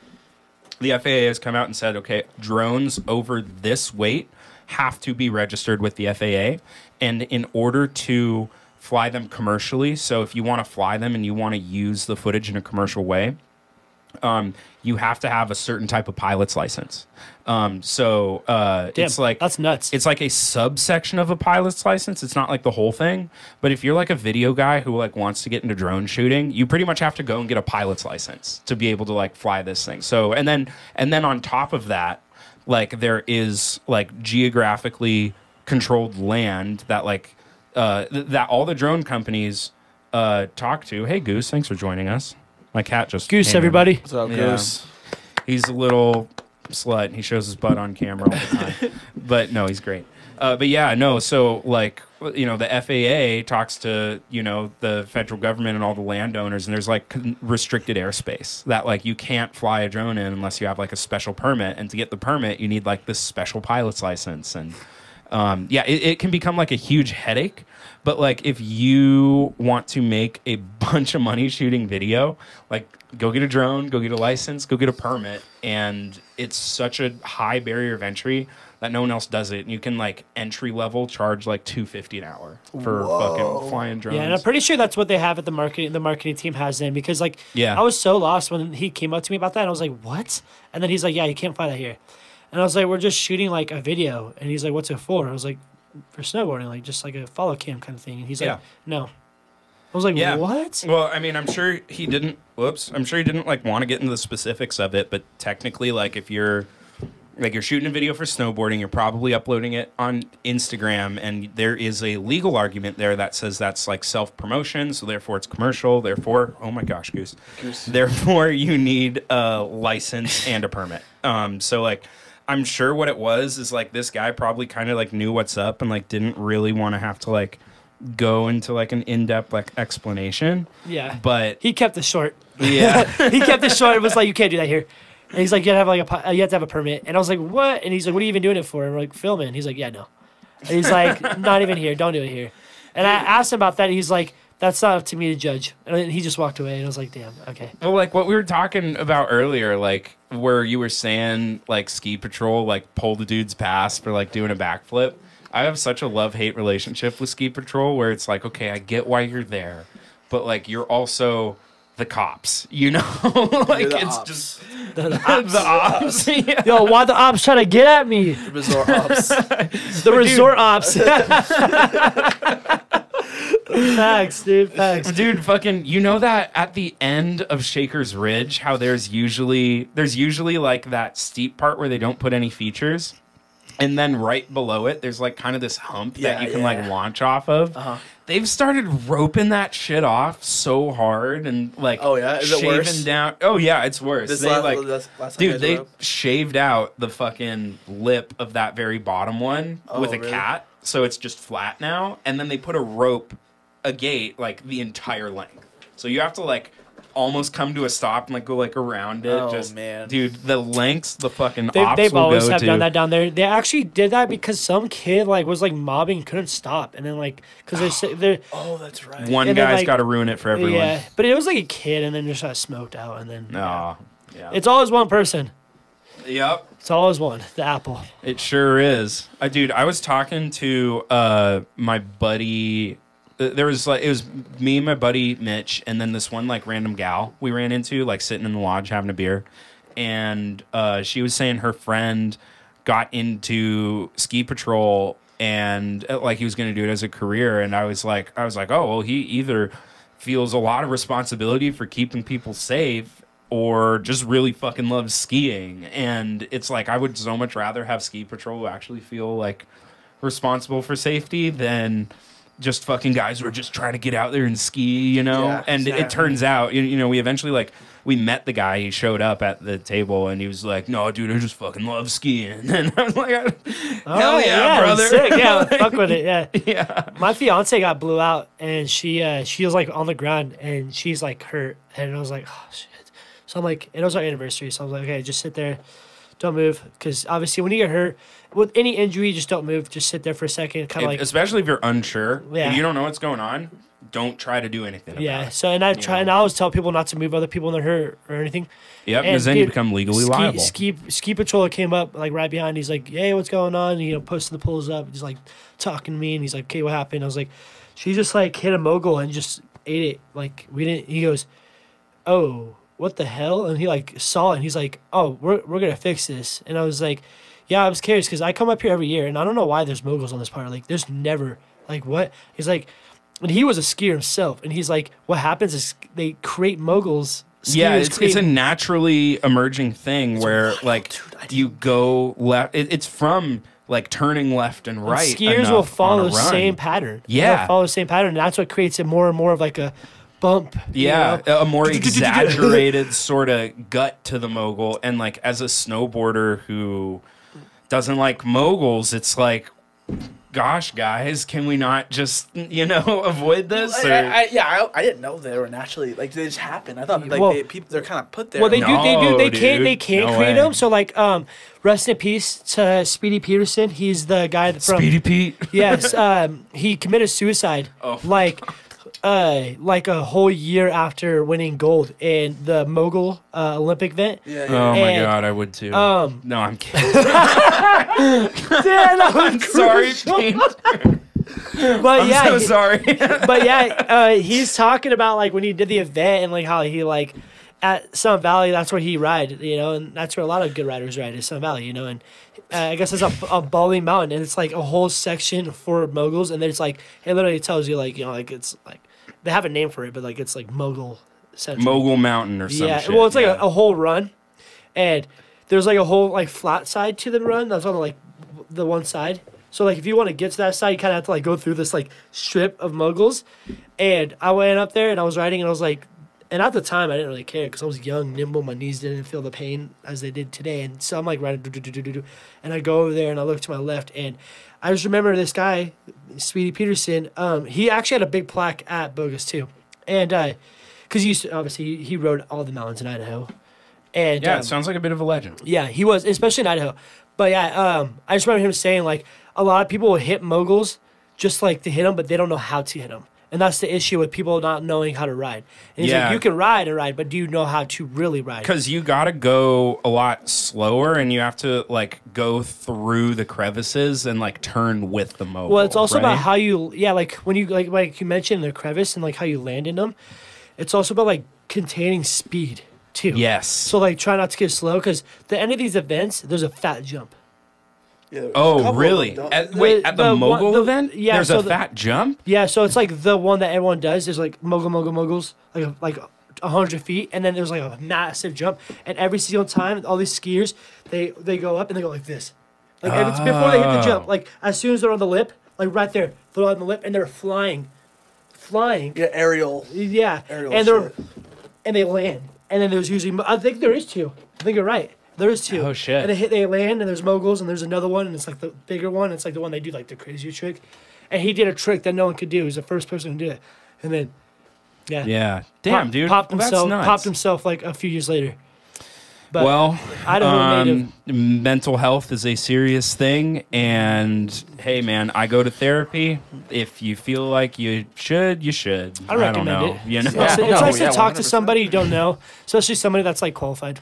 the FAA has come out and said, okay, drones over this weight have to be registered with the FAA, and in order to fly them commercially, so if you want to fly them and you want to use the footage in a commercial way, um, you have to have a certain type of pilot's license. Um, so uh, Damn, it's like that's nuts. It's like a subsection of a pilot's license. It's not like the whole thing. But if you're like a video guy who like wants to get into drone shooting, you pretty much have to go and get a pilot's license to be able to like fly this thing. So and then and then on top of that, like there is like geographically controlled land that like uh, th- that all the drone companies uh, talk to. Hey Goose, thanks for joining us. My cat just Goose, came in. everybody. What's up, Yeah. Goose? He's a little slut. He shows his butt on camera all the time. but no, he's great. Uh, but yeah, no. So like, you know, the FAA talks to you know the federal government and all the landowners, and there's like con- restricted airspace that like you can't fly a drone in unless you have like a special permit. And to get the permit, you need like this special pilot's license. And um, yeah, it, it can become like a huge headache. But like, if you want to make a bunch of money shooting video, like go get a drone, go get a license, go get a permit, and it's such a high barrier of entry that no one else does it. And you can like entry level charge like two fifty an hour for fucking flying drones. Yeah, and I'm pretty sure that's what they have at the marketing. The marketing team has in because like Yeah. I was so lost when he came up to me about that. And I was like, what? And then he's like, yeah, you can't fly that here. And I was like, we're just shooting like a video. And he's like, what's it for? I was like, for snowboarding, like just like a follow cam kind of thing. And he's Yeah. like, no. I'm I was like, Yeah. what? Well, I mean, I'm sure he didn't. Whoops. I'm sure he didn't like want to get into the specifics of it, but technically, like, if you're like you're shooting a video for snowboarding, you're probably uploading it on Instagram, and there is a legal argument there that says that's like self promotion, so therefore it's commercial. Therefore, oh my gosh, goose. Therefore, you need a license and a permit. Um, so like. I'm sure what it was is like this guy probably kind of like knew what's up and like didn't really want to have to like go into like an in-depth like explanation. Yeah. But He kept it short. yeah, he kept it short. It was like, you can't do that here. And he's like, you have like a, you have to have a permit. And I was like, what? And he's like, what are you even doing it for? And we're like, filming. He's like, yeah, no. And he's like, not even here. Don't do it here. And I asked him about that. And he's like, that's not up to me to judge. And then he just walked away. And I was like, damn, okay. well, like what we were talking about earlier, like where you were saying like ski patrol like pull the dudes past for like doing a backflip. I have such a love hate relationship with ski patrol where it's like, okay, I get why you're there, but like you're also the cops, you know? like the it's ops. just The, the ops. the ops. yeah. Yo, why the ops trying to get at me? The resort ops. The resort ops. Facts, dude. Facts. Dude, fucking, you know that at the end of Shaker's Ridge, how there's usually there's usually like that steep part where they don't put any features, and then right below it, there's like kind of this hump Yeah, that you can yeah. like launch off of. Uh-huh. They've started roping that shit off so hard and like Oh, yeah? Is it shaving worse? down. Oh yeah, it's worse. This they la- like last- last time dude, they shaved out the fucking lip of that very bottom one Oh, with a really? cat, so it's just flat now. And then they put a rope, a gate, like the entire length. So you have to like almost come to a stop and like go like around it. Oh, just man. dude, the lengths the fucking They, ops they've will always go have to. done that down there. They actually did that because some kid like was like mobbing, and couldn't stop, and then like because they're they're Oh, that's right. One And then, guy's like- got to ruin it for everyone. yeah, but it was like a kid, and then just got smoked out, and then yeah. Yeah. it's always one person. yep. It's always one. The apple. It sure is. I dude, I was talking to uh my buddy uh, there was like it was me and my buddy Mitch and then this one like random gal we ran into like sitting in the lodge having a beer and uh she was saying her friend got into ski patrol and uh, like he was going to do it as a career and I was like I was like, "Oh, well he either feels a lot of responsibility for keeping people safe or just really fucking loves skiing. And it's like I would so much rather have ski patrol actually feel like responsible for safety than just fucking guys who are just trying to get out there and ski, you know? Yeah, and it exactly. turns out, you, you know, we eventually like we met the guy. He showed up at the table and he was like, "No, dude, I just fucking love skiing." And I was like, "Hell yeah, brother!" Sick. Yeah, fuck with it. Yeah. yeah. My fiance got blew out, and she uh, she was like on the ground, and she's like hurt, and I was like, oh shit. So I'm like, it was our anniversary, so I was like, okay, just sit there, don't move, because obviously when you get hurt with any injury, just don't move, just sit there for a second, kind of like especially if you're unsure, Yeah. if you don't know what's going on, don't try to do anything. About yeah. it. So and I try, know. and I always tell people not to move other people when they're hurt or anything. Yep, because then you become legally ski, liable. Ski ski patroller came up like right behind. He's like, "Hey, what's going on?" you know, posting the pulls up. He's like talking to me, and he's like, "Okay, what happened?" I was like, "She just like hit a mogul and just ate it. Like we didn't." He goes, "Oh, what the hell?" And he like saw it, and he's like, "Oh, we're we're gonna fix this." And I was like, "Yeah, I was curious because I come up here every year, and I don't know why there's moguls on this part. Like, there's never like what?" He's like. And he was a skier himself, and he's like, "What happens is they create moguls." yeah, it's, it's a naturally emerging thing where like dude, you go left. It, it's from like turning left and And right. skiers will follow the same pattern. Yeah. They'll follow the same pattern. And that's what creates it more and more of like a bump. you Yeah, know? a more exaggerated sort of gut to the mogul, and like as a snowboarder who doesn't like moguls, it's like, gosh, guys, can we not just you know avoid this? I, or- I, I, yeah, I, I didn't know they were naturally like they just happen. I thought like Well- they, people they're kind of put there. Well, they do. They do. They No, can't. They can't No create way. them. So like, um, rest in peace to Speedy Peterson. He's the guy that from. Speedy Pete. Yes. Um, he committed suicide. Oh. Like, uh, like a whole year after winning gold in the mogul uh, Olympic event. Yeah, Oh yeah. my And, god, I would too. um, no, I'm kidding. Yeah, that was sorry, crucial. Pete. But I'm yeah, so sorry. but yeah, uh, he's talking about like when he did the event and like how he like at Sun Valley, that's where he ride, you know, and that's where a lot of good riders ride is Sun Valley, you know, and uh, I guess it's a, a bowling mountain and it's like a whole section for moguls, and then it's like it literally tells you like you know like it's like they have a name for it, but like it's like mogul central. Mogul Mountain or some yeah, shit. well, it's like yeah. a, a whole run, and there's like a whole like flat side to the run. That's on the, like the one side. So like if you want to get to that side, you kind of have to like go through this like strip of moguls. And I went up there and I was riding and I was like, and at the time I didn't really care because I was young, nimble. My knees didn't feel the pain as they did today. And so I'm like riding, and I go over there and I look to my left and I just remember this guy, Speedy Peterson. Um, he actually had a big plaque at Bogus too, and uh, because he used to, obviously he rode all the mountains in Idaho. And yeah, um, it sounds like a bit of a legend. yeah, he was, especially in Idaho. But yeah, um, I just remember him saying like a lot of people will hit moguls just like to hit them, but they don't know how to hit them. And that's the issue with people not knowing how to ride. And he's Yeah. like, you can ride and ride, but do you know how to really ride? Because you got to go a lot slower, and you have to like go through the crevices and like turn with the mogul. Well, it's also about how you, yeah, like when you like like you mentioned the crevice and like how you land in them. It's also about like containing speed too. Yes. So like try not to get slow because the end of these events, there's a fat jump. Oh, really? At, wait, The- at the, the one- mogul the- event, yeah, there's so a the- fat jump. Yeah, so it's like the one that everyone does. There's like mogul, mogul, moguls, like like a hundred feet, and then there's like a massive jump. And every single time, all these skiers they they go up and they go like this, like every, before they hit the jump. Oh. Like as soon as they're on the lip, like right there, they're on the lip, and they're flying, flying. Yeah, aerial. Yeah, Aerial and they're shit. and they land, and then there's usually I think there is two. I think you're right. There is two. Oh, shit. And they hit, they land, and there's moguls, and there's another one, and it's like the bigger one. It's like the one they do like the crazier trick, and he did a trick that no one could do. He was the first person to do it, and then yeah, Yeah. Damn, Pop- dude. popped Well, himself, popped himself like a few years later. But well, um, mental health is a serious thing, and hey, man, I go to therapy. If you feel like you should, you should. I don't recommend know. it. You know? It's, it's nice yeah, to talk to 100%. somebody you don't know, especially somebody that's like qualified.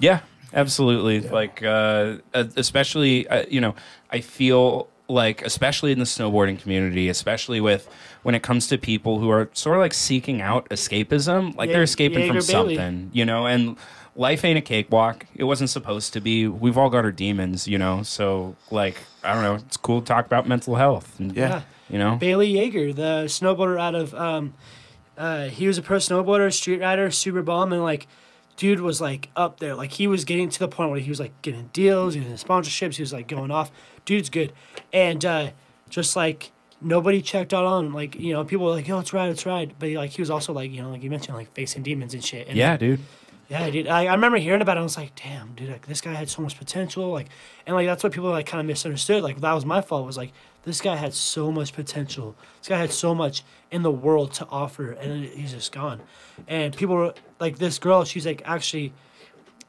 Yeah, absolutely. Like, uh, uh, especially, uh, you know, I feel like, especially in the snowboarding community, especially with when it comes to people who are sort of like seeking out escapism, like Yeah, they're escaping from Bailey. something, you know, and life ain't a cakewalk. It wasn't supposed to be. We've all got our demons, you know, so like, I don't know, it's cool to talk about mental health. And, Yeah. You know? Bailey Yeager, the snowboarder out of, um, uh, he was a pro snowboarder, street rider, super bomb, and like, dude was like up there. Like he was getting to the point where he was like getting deals, getting sponsorships. He was like going off. Dude's good, and uh, just like nobody checked out on him. Like you know, people were like, "Yo, it's right, it's right," but like he was also like you know, like you mentioned, like facing demons and shit. And Yeah, dude. Yeah, dude. I, I remember hearing about it. I was like, damn, dude, like this guy had so much potential. Like, and like that's what people like kind of misunderstood. Like that was my fault. Was like this guy had so much potential. This guy had so much in the world to offer, and he's just gone. And people were like, this girl. She's like, actually,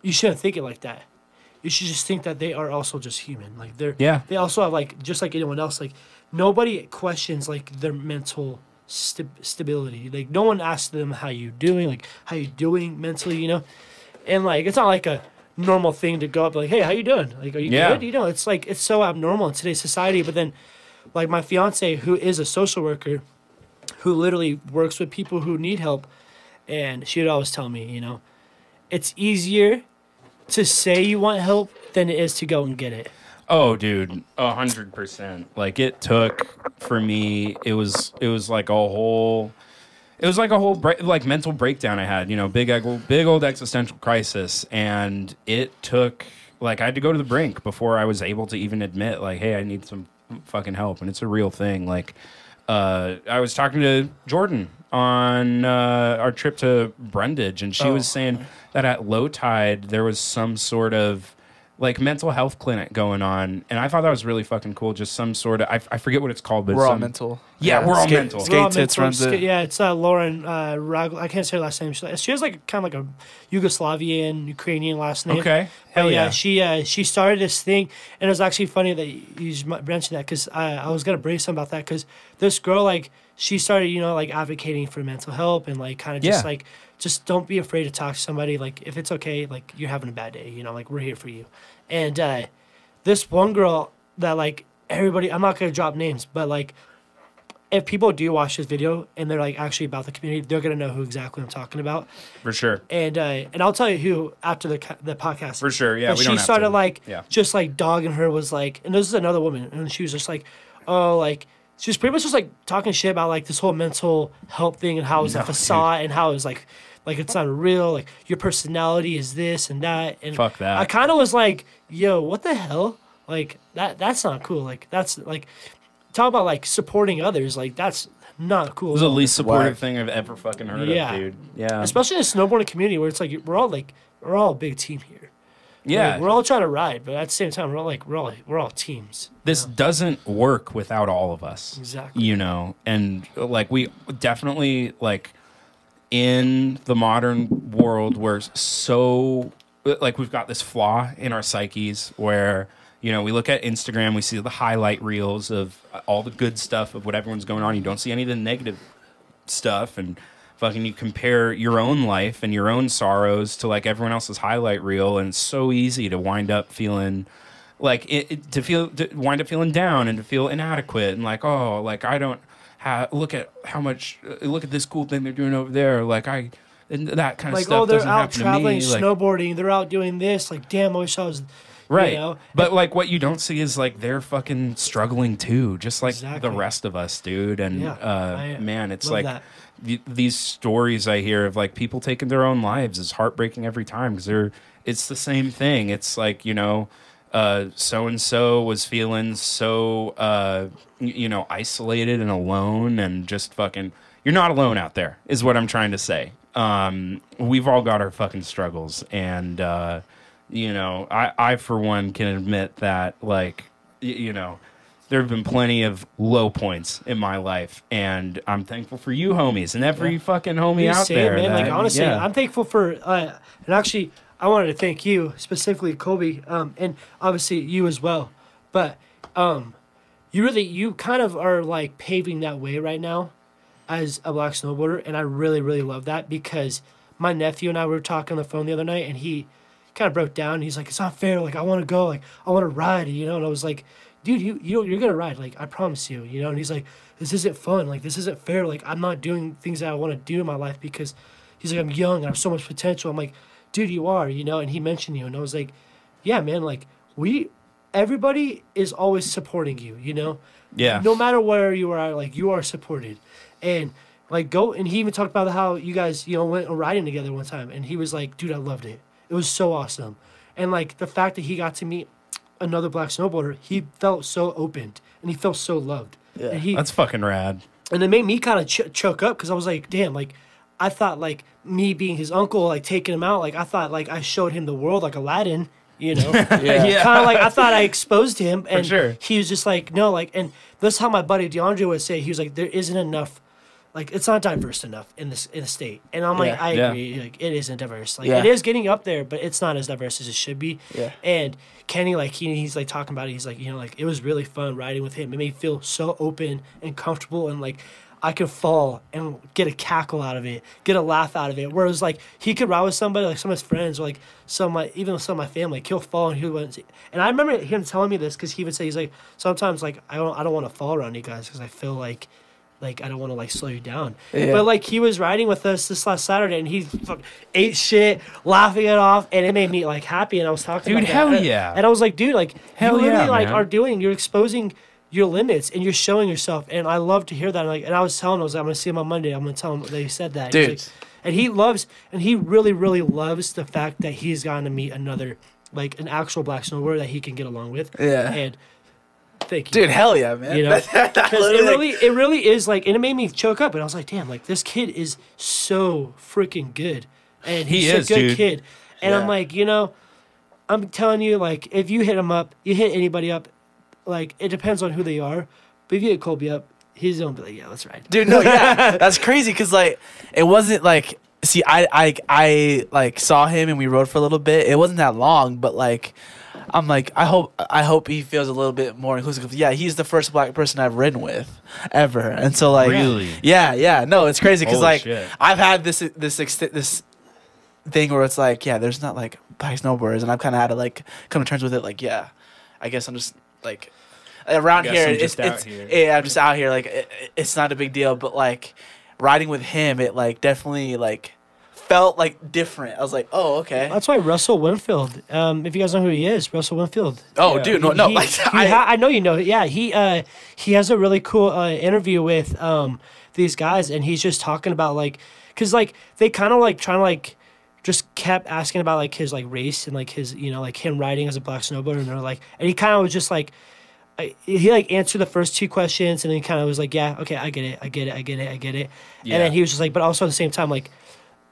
you shouldn't think it like that. You should just think that they are also just human. Like they're Yeah. They also have like just like anyone else. Like nobody questions like their mental st- stability. Like no one asks them how you doing, like how you doing mentally, you know. And like it's not like a normal thing to go up like, hey, how you doing? Like, are you Yeah. good? You know, it's like it's so abnormal in today's society. But then, like my fiance, who is a social worker, who literally works with people who need help, and she would always tell me, you know, it's easier to say you want help than it is to go and get it. Oh, dude, a hundred percent. Like it took for me. It was it was like a whole. It was like a whole break, like mental breakdown I had. You know, big big old existential crisis, and it took like I had to go to the brink before I was able to even admit like, hey, I need some fucking help, and it's a real thing. Like, uh, I was talking to Jordan on uh, our trip to Brundage, and she was saying that at low tide there was some sort of like mental health clinic going on, and I thought that was really fucking cool. Just some sort of I, I forget what it's called, but We're all mental. Yeah, we're all Skate- mental. Skate We're all Tits runs ska- it. Yeah, it's uh, Lauren uh, Rag- I can't say her last name. She, she has like kind of like a Yugoslavian, Ukrainian last name. Okay. But Hell yeah, yeah. she uh, she started this thing, and it was actually funny that you mentioned that because I, I was gonna bring something about that because this girl like she started you know like advocating for mental help and like kind of just Yeah. like just don't be afraid to talk to somebody like if it's okay like you're having a bad day you know like we're here for you, and uh, this one girl that like everybody I'm not gonna drop names but like if people do watch this video and they're like actually about the community, they're gonna know who exactly I'm talking about. for sure. And uh, and I'll tell you who after the the podcast. For sure, yeah, But she don't have started to- like yeah. just like dogging her was like, and this is another woman, and she was just like, oh, like she was pretty much just like talking shit about like this whole mental health thing and how it's No, a facade and how it's like like it's not real like your personality is this and that and Fuck that. i kind of was like yo what the hell like that that's not cool like that's like talk about like supporting others like that's not cool It was the least supportive Whack. thing I've ever fucking heard Yeah. of, dude. Yeah. especially in the snowboarding community where it's like we're all like we're all a big team here yeah. Like, we're all trying to ride but at the same time we're all like we're all we're all teams this doesn't work without all of us. Exactly. You know, and like we definitely like in the modern world we're so like we've got this flaw in our psyches where you know we look at Instagram we see the highlight reels of all the good stuff of what everyone's going on you don't see any of the negative stuff and fucking you compare your own life and your own sorrows to like everyone else's highlight reel and it's so easy to wind up feeling like it, it- to feel to wind up feeling down and to feel inadequate and like oh like I don't have look at how much uh, look at this cool thing they're doing over there like I and that kind of like stuff oh they're doesn't out happen traveling to me like, snowboarding they're out doing this like damn i wish i was right you know but like what you don't see is like they're fucking struggling too just like Exactly. the rest of us dude and Yeah, uh I man it's love like that. Th- these stories i hear of like people taking their own lives is heartbreaking every time because they're it's the same thing. It's like you know so and so was feeling so uh you know isolated and alone and just fucking you're not alone out there is what i'm trying to say. Um we've all got our fucking struggles and uh you know i i for one can admit that like you know there have been plenty of low points in my life and i'm thankful for you homies and every fucking homie out there man. that- like honestly, yeah. I'm thankful for. Uh, and actually, I wanted to thank you specifically, Colby, um, and obviously you as well. But um, you really, you kind of are like paving that way right now as a black snowboarder, and I really, really love that because my nephew and I were talking on the phone the other night, and he kind of broke down. He's like, "It's not fair. Like, I want to go. Like, I want to ride." You know, and I was like, "Dude, you you you're gonna ride. Like, I promise you." You know, and he's like, "This isn't fun. Like, this isn't fair. Like, I'm not doing things that I want to do in my life because." He's like, "I'm young and I have so much potential." I'm like, "Dude, you are." You know, and he mentioned you, and I was like, "Yeah, man. Like, we." Everybody is always supporting you, you know? Yeah. No matter where you are, like you are supported. And like go and he even talked about how you guys, you know, went riding together one time and he was like, dude, I loved it. It was so awesome. And like the fact that he got to meet another black snowboarder, he felt so opened and he felt so loved. Yeah. And he that's fucking rad and it made me kind of ch- choke up because I was like, damn, like I thought like me being his uncle, like taking him out, like I thought like I showed him the world like Aladdin, you know? Yeah. kind of like I thought I exposed him, and sure. he was just like, no, like, and that's how my buddy DeAndre would say. He was like, there isn't enough, like, it's not diverse enough in this in the state. And I'm like, Yeah. I Yeah. agree, like, it isn't diverse. Like, Yeah. it is getting up there, but it's not as diverse as it should be. Yeah. And Kenny, like, he, he's like talking about it. He's like, you know, like, it was really fun riding with him. It made me feel so open and comfortable, and like. I could fall and get a cackle out of it, get a laugh out of it. Whereas like he could ride with somebody, like some of his friends, or like some of my even some of my family, like, he'll fall and he would. And I remember him telling me this because he would say he's like sometimes like I don't I don't want to fall around you guys because I feel like like I don't want to like slow you down. Yeah. But like he was riding with us this last Saturday and he ate shit, laughing it off, and it made me like happy. And I was talking, Dude, about hell that. And- yeah. And I was like, dude, like Hell you literally yeah, like man. are doing, you're exposing your limits and you're showing yourself. And I love to hear that. Like, and I was telling him, I was like, I'm gonna see him on Monday. I'm gonna tell him that he said that. Dude. like- and he loves, and he really, really loves the fact that he's gotten to meet another, like an actual black snowboarder that he can get along with. Yeah. And thank you. Dude, hell yeah, man. you know? That- that it really it really is like and it made me choke up and i was like damn like this kid is so freaking good. And He he's is, a good dude. kid. And i'm like you know i'm telling you like if you hit him up you hit anybody up like it depends on who they are. But if you hit colby up he's gonna be like yeah let's ride. Dude no yeah. That's crazy because like it wasn't like see I, I i like saw him and we rode for a little bit. It wasn't that long but like i'm like i hope i hope he feels a little bit more inclusive. Yeah he's the first black person i've ridden with ever. And so like Really? yeah yeah. No it's crazy because like shit. i've had this this this thing where it's like yeah there's not like black snowboarders. And i've kind of had to like come to terms with it. Like yeah i guess i'm just like around here it's, out it's here. yeah i'm just out here. Like it, it's not a big deal. But like riding with him it like definitely like felt like different. I was like, oh okay. That's why Russell Winfield. Um, if you guys know who he is, Russell Winfield. Oh, dude, no, no. He- like, he I, ha- I know you know. Yeah, he uh, he has a really cool uh, interview with um, these guys, and he's just talking about like, cause like they kind of like trying to like, just kept asking about like his like race and like his you know like him riding as a black snowboarder, and they're like, and he kind of was just like. I- He like answered the first two questions and then he kind of was like, "Yeah, okay, I get it, I get it, I get it, I get it." Yeah. And then he was just like, but also at the same time, like,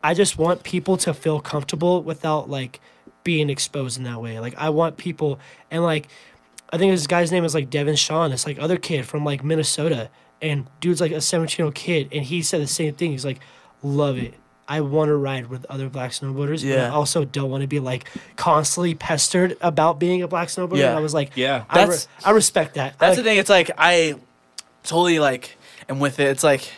I just want people to feel comfortable without like being exposed in that way. Like I want people and like I think this guy's name is like Devin Shawn, this like other kid from like Minnesota. And dude's like a 17 year old kid and he said the same thing. He's like, Love it. I want to ride with other black snowboarders. But I also don't want to be like constantly pestered about being a black snowboarder. Yeah. And I was like, Yeah. I, re- That's- I respect that. That's Like, the thing. It's like I totally like am with it. It's like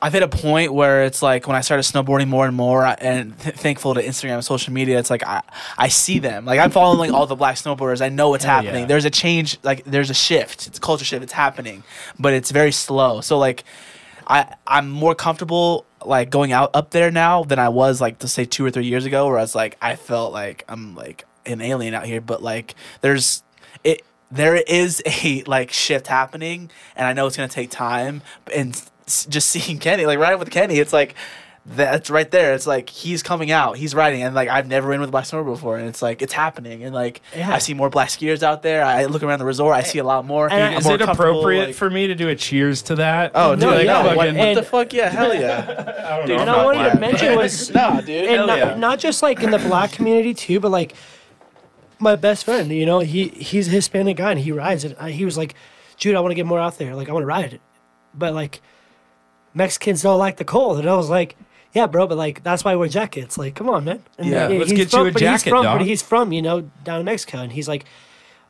I've hit a point where it's like when I started snowboarding more and more, and th- thankful to Instagram and social media, it's like I I see them. Like I'm following like all the black snowboarders. I know what's Hell happening. yeah. There's a change. Like there's a shift. It's a culture shift. It's happening, but it's very slow. So like I I'm more comfortable like going out up there now than I was like to say two or three years ago, where I was like I felt like I'm like an alien out here. But like there's it there is a like shift happening, and I know it's gonna take time. And just seeing Kenny like riding with Kenny, it's like. That's right there. It's like he's coming out, he's riding, and like I've never ridden with a black snowboard before, and it's like it's happening, and like Yeah. I see more black skiers out there. I look around the resort, I see a lot more. And I'm Is more it appropriate like- for me to do a cheers to that? Oh, dude, No, like, yeah, no, what, fucking- what the and- fuck? Yeah, hell yeah. I don't know and I I'm wanted to mention was nah, dude. and hell not, yeah. not just like in the black community too, but like my best friend, you know, he he's a Hispanic guy and he rides and he was like, Jude, I want to get more out there, like I want to ride it, but like Mexicans don't like the cold, and I was like. Yeah, bro, but like that's why wear jackets. Like, come on, man. And Yeah, he- let's he's get you from- a but he's jacket, from, dog. But he's from, you know, down in Mexico, and he's like,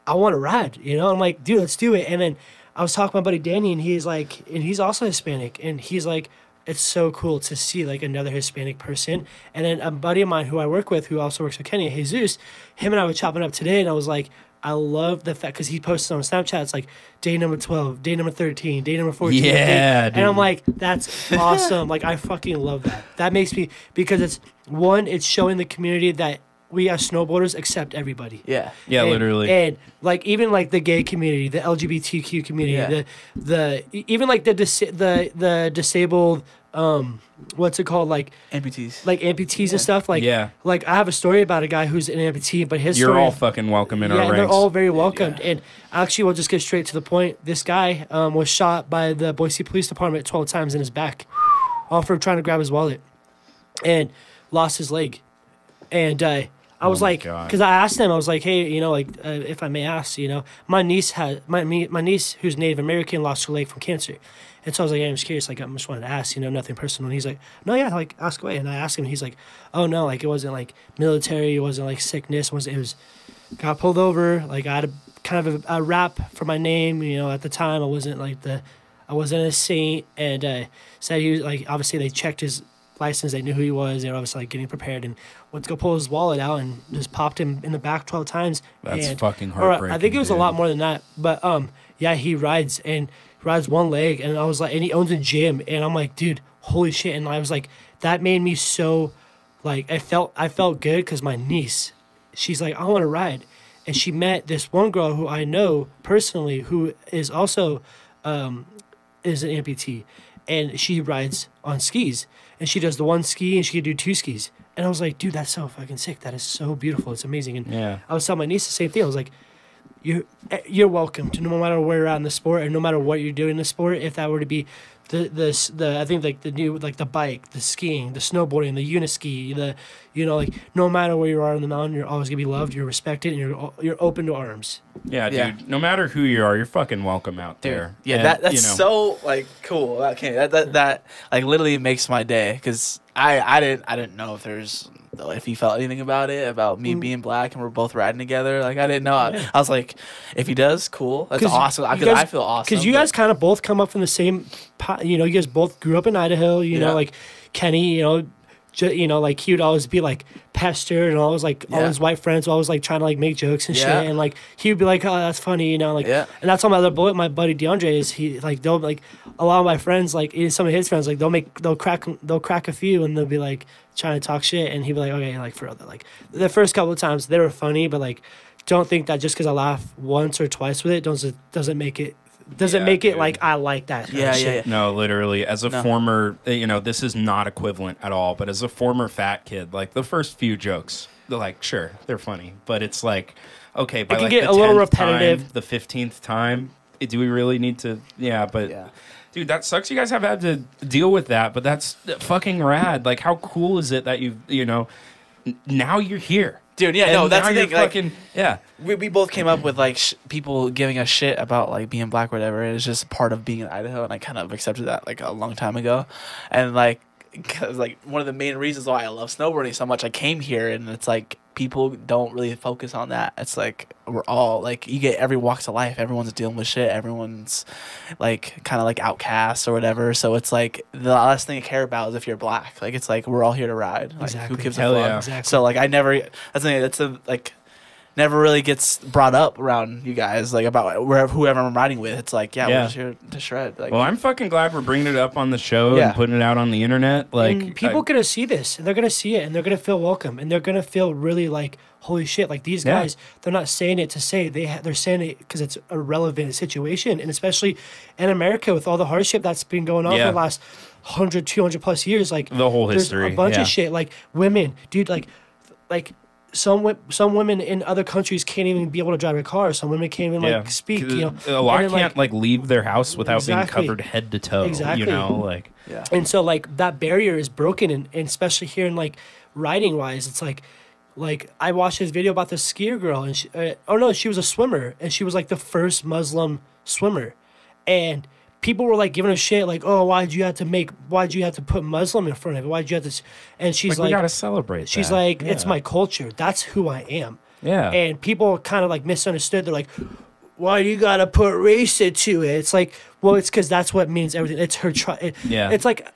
I want to ride, you know. I'm like, dude, let's do it. And then I was talking to my buddy Danny, and he's like, and he's also Hispanic, and he's like, it's so cool to see like another Hispanic person. And then a buddy of mine who I work with, who also works with Kenny, Jesus, him and I were chopping up today, and I was like, I love the fact because he posted on Snapchat. It's like day number twelve, day number thirteen, day number fourteen. day- Yeah, and I'm like, that's awesome. like I fucking love that. That makes me because it's one, it's showing the community that we as snowboarders accept everybody. yeah. Yeah, And- literally. And like even like the gay community, the LGBTQ community, Yeah. the the even like the dis- the the disabled um what's it called like Amputees. like amputees and stuff like Yeah. like I have a story about a guy who's an amputee, but his You're story all fucking welcome in yeah, our and ranks. they're all very welcomed. And actually, we'll just get straight to the point. This guy um, was shot by the Boise Police Department 12 times in his back, all for trying to grab his wallet, and lost his leg. And uh, I was Oh my like, God. because I asked him, I was like, hey, you know, like uh, if I may ask, you know, my niece had my me, my niece who's Native American lost her leg from cancer. And so I was like, I'm just curious. Like, I just wanted to ask, you know, nothing personal. And he's like, no, yeah, like, ask away. And I asked him, he's like, oh, no, like, it wasn't like military, it wasn't like sickness, it was, it was got pulled over. Like I had a kind of a, a rap for my name. You know, at the time I wasn't like the, I wasn't a saint. And uh, said he was like obviously they checked his license. They knew who he was. They were obviously like getting prepared and went to go pull his wallet out and just popped him in the back twelve times. That's and, fucking or, I think it was a lot more than that. But um, yeah, he rides and rides one leg, and I was like, and he owns a gym, and I'm like, dude, holy shit! And I was like, that made me so, like, I felt I felt good because my niece, she's like, I want to ride, and she met this one girl who I know personally who is also, um, is an amputee, and she rides on skis, and she does the one ski and she can do two skis. And I was like, dude, that's so fucking sick. That is so beautiful. It's amazing. And Yeah. I was telling my niece the same thing. I was like, you're eh, you're welcome to no matter where you're at in the sport and no matter what you're doing in the sport. If that were to be the the the I think like the new like the bike, the skiing, the snowboarding, the uniski, the you know like no matter where you are in the mountain, you're always gonna be loved. You're respected and you're you're open to arms. Yeah, dude. Yeah. No matter who you are, you're fucking welcome out there. Yeah, And, that that's you know, so like cool. Okay, that that, that like literally makes my day because I I didn't I didn't know if there's if he felt anything about it about Mm. me being black and we're both riding together. Like I didn't know. I, I was like, if he does, cool. That's awesome. guys- I feel awesome. Because you but- guys kind of both come up from the same, you know, you guys both grew up in Idaho. You Yeah. know, like Kenny, you know, you know, like he would always be like pestered and always like all his white friends were always like trying to like make jokes and Yeah. shit, and like he would be like, oh, that's funny, you know, like, Yeah. and that's all my other boy, my buddy DeAndre is. He like they'll like a lot of my friends, like some of his friends, like they'll make they'll crack they'll crack a few and they'll be like trying to talk shit, and he'd be like, okay, like for other like the first couple of times they were funny, but like don't think that just because I laugh once or twice with it doesn't doesn't make it doesn't Yeah, make it dude. like I like that. kind of Yeah, yeah, shit. yeah. No, literally, as a No. former, you know, this is not equivalent at all. But as a former fat kid, like the first few jokes, they're like, sure, they're funny, but it's like, okay, by can like get the a little 10th repetitive. time, the fifteenth time, eh, do we really need to? Yeah, but. Yeah. Dude, that sucks. You guys have had to deal with that, but that's fucking rad. Like, how cool is it that you, you know, now you're here, Dude, yeah, no, that's the thing. Like, fucking, yeah. we, we both came up with like sh- people giving us shit about like being black or whatever. It's just part of being in Idaho, and I kind of accepted that like a long time ago. And like, because like one of the main reasons why I love snowboarding so much, I came here, and it's like people don't really focus on that. It's like we're all like you get every walks of life. Everyone's dealing with shit. Everyone's like kind of like outcasts or whatever. So it's like the last thing I care about is if you're black. Like it's like we're all here to ride. Like Exactly. who gives Hell a fuck? yeah. Exactly. So like I never that's the thing, that's a like never really gets brought up around you guys like about wherever whoever I'm riding with. It's like yeah, Yeah. we're just here to shred. Like Well, I'm fucking glad we're bringing it up on the show Yeah. and putting it out on the internet. Like, and people I- gonna see this and they're gonna see it and they're gonna feel welcome and they're gonna feel really like holy shit like these Yeah. guys they're not saying it to say they ha- they're saying it because it's a relevant situation and especially in america with all the hardship that's been going on Yeah. for the last 100 200 plus years like The whole there's history, a bunch yeah. of shit like women dude like like some some women in other countries can't even be able to drive a car some women can't even like speak 'Cause you know a lot then, can't like, leave their house without Exactly. being covered head to toe. Exactly. You know, like yeah. and so like that barrier is broken and, and especially here in like riding wise it's like like i watched this video about this skier girl and she uh, oh no she was a swimmer and she was like the first muslim swimmer and people were like giving her shit like oh why'd you have to make why'd you have to put muslim in front of it why'd you have to and she's like, we gotta celebrate. she's that. like it's Yeah. my culture that's who i am yeah. and people kind of like misunderstood. They're like, "Why do you gotta put race into it?" It's like, well, it's because that's what means everything. It's her tri- it- Yeah. It's like,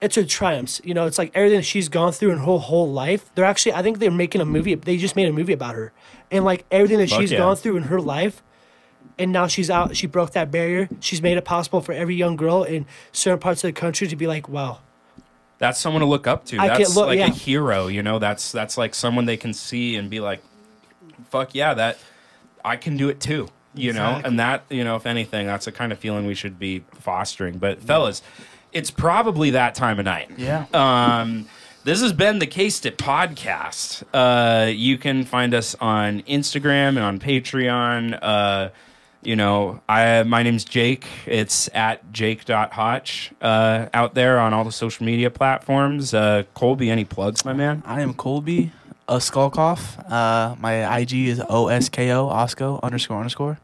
it's her triumphs. You know, it's like everything she's gone through in her whole life. They're actually, I think they're making a movie. They just made a movie about her, and like everything that Fuck she's yeah. gone through in her life. And now she's out. She broke that barrier. She's made it possible for every young girl in certain parts of the country to be like, "Wow, that's someone to look up to. I can That's look- like yeah. a hero. You know, that's that's like someone they can see and be like, "Fuck yeah, that I can do it too." You know, and that you know, if anything, that's the kind of feeling we should be fostering. But fellas, it's probably that time of night. Yeah. Um, this has been the Case It podcast. Uh, you can find us on Instagram and on Patreon. Uh, you know, I my name's Jake. It's at jake.hotch uh, out there on all the social media platforms. Uh, Colby, any plugs, my man? I am Colby Oskolkoff. Uh my IG is O S K O Osco underscore underscore.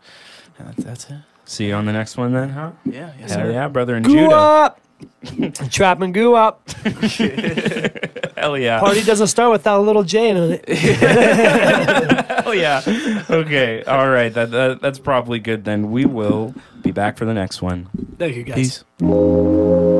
And that's, that's it. See you on the next one then, huh? Yeah, yes, Hell sir. yeah, brother and goo Judah. up, trap and goo up." Hell yeah. Party doesn't start without a little J in it. Hell yeah. Okay. All right. That, that that's probably good then. We will be back for the next one. Thank you guys. Peace.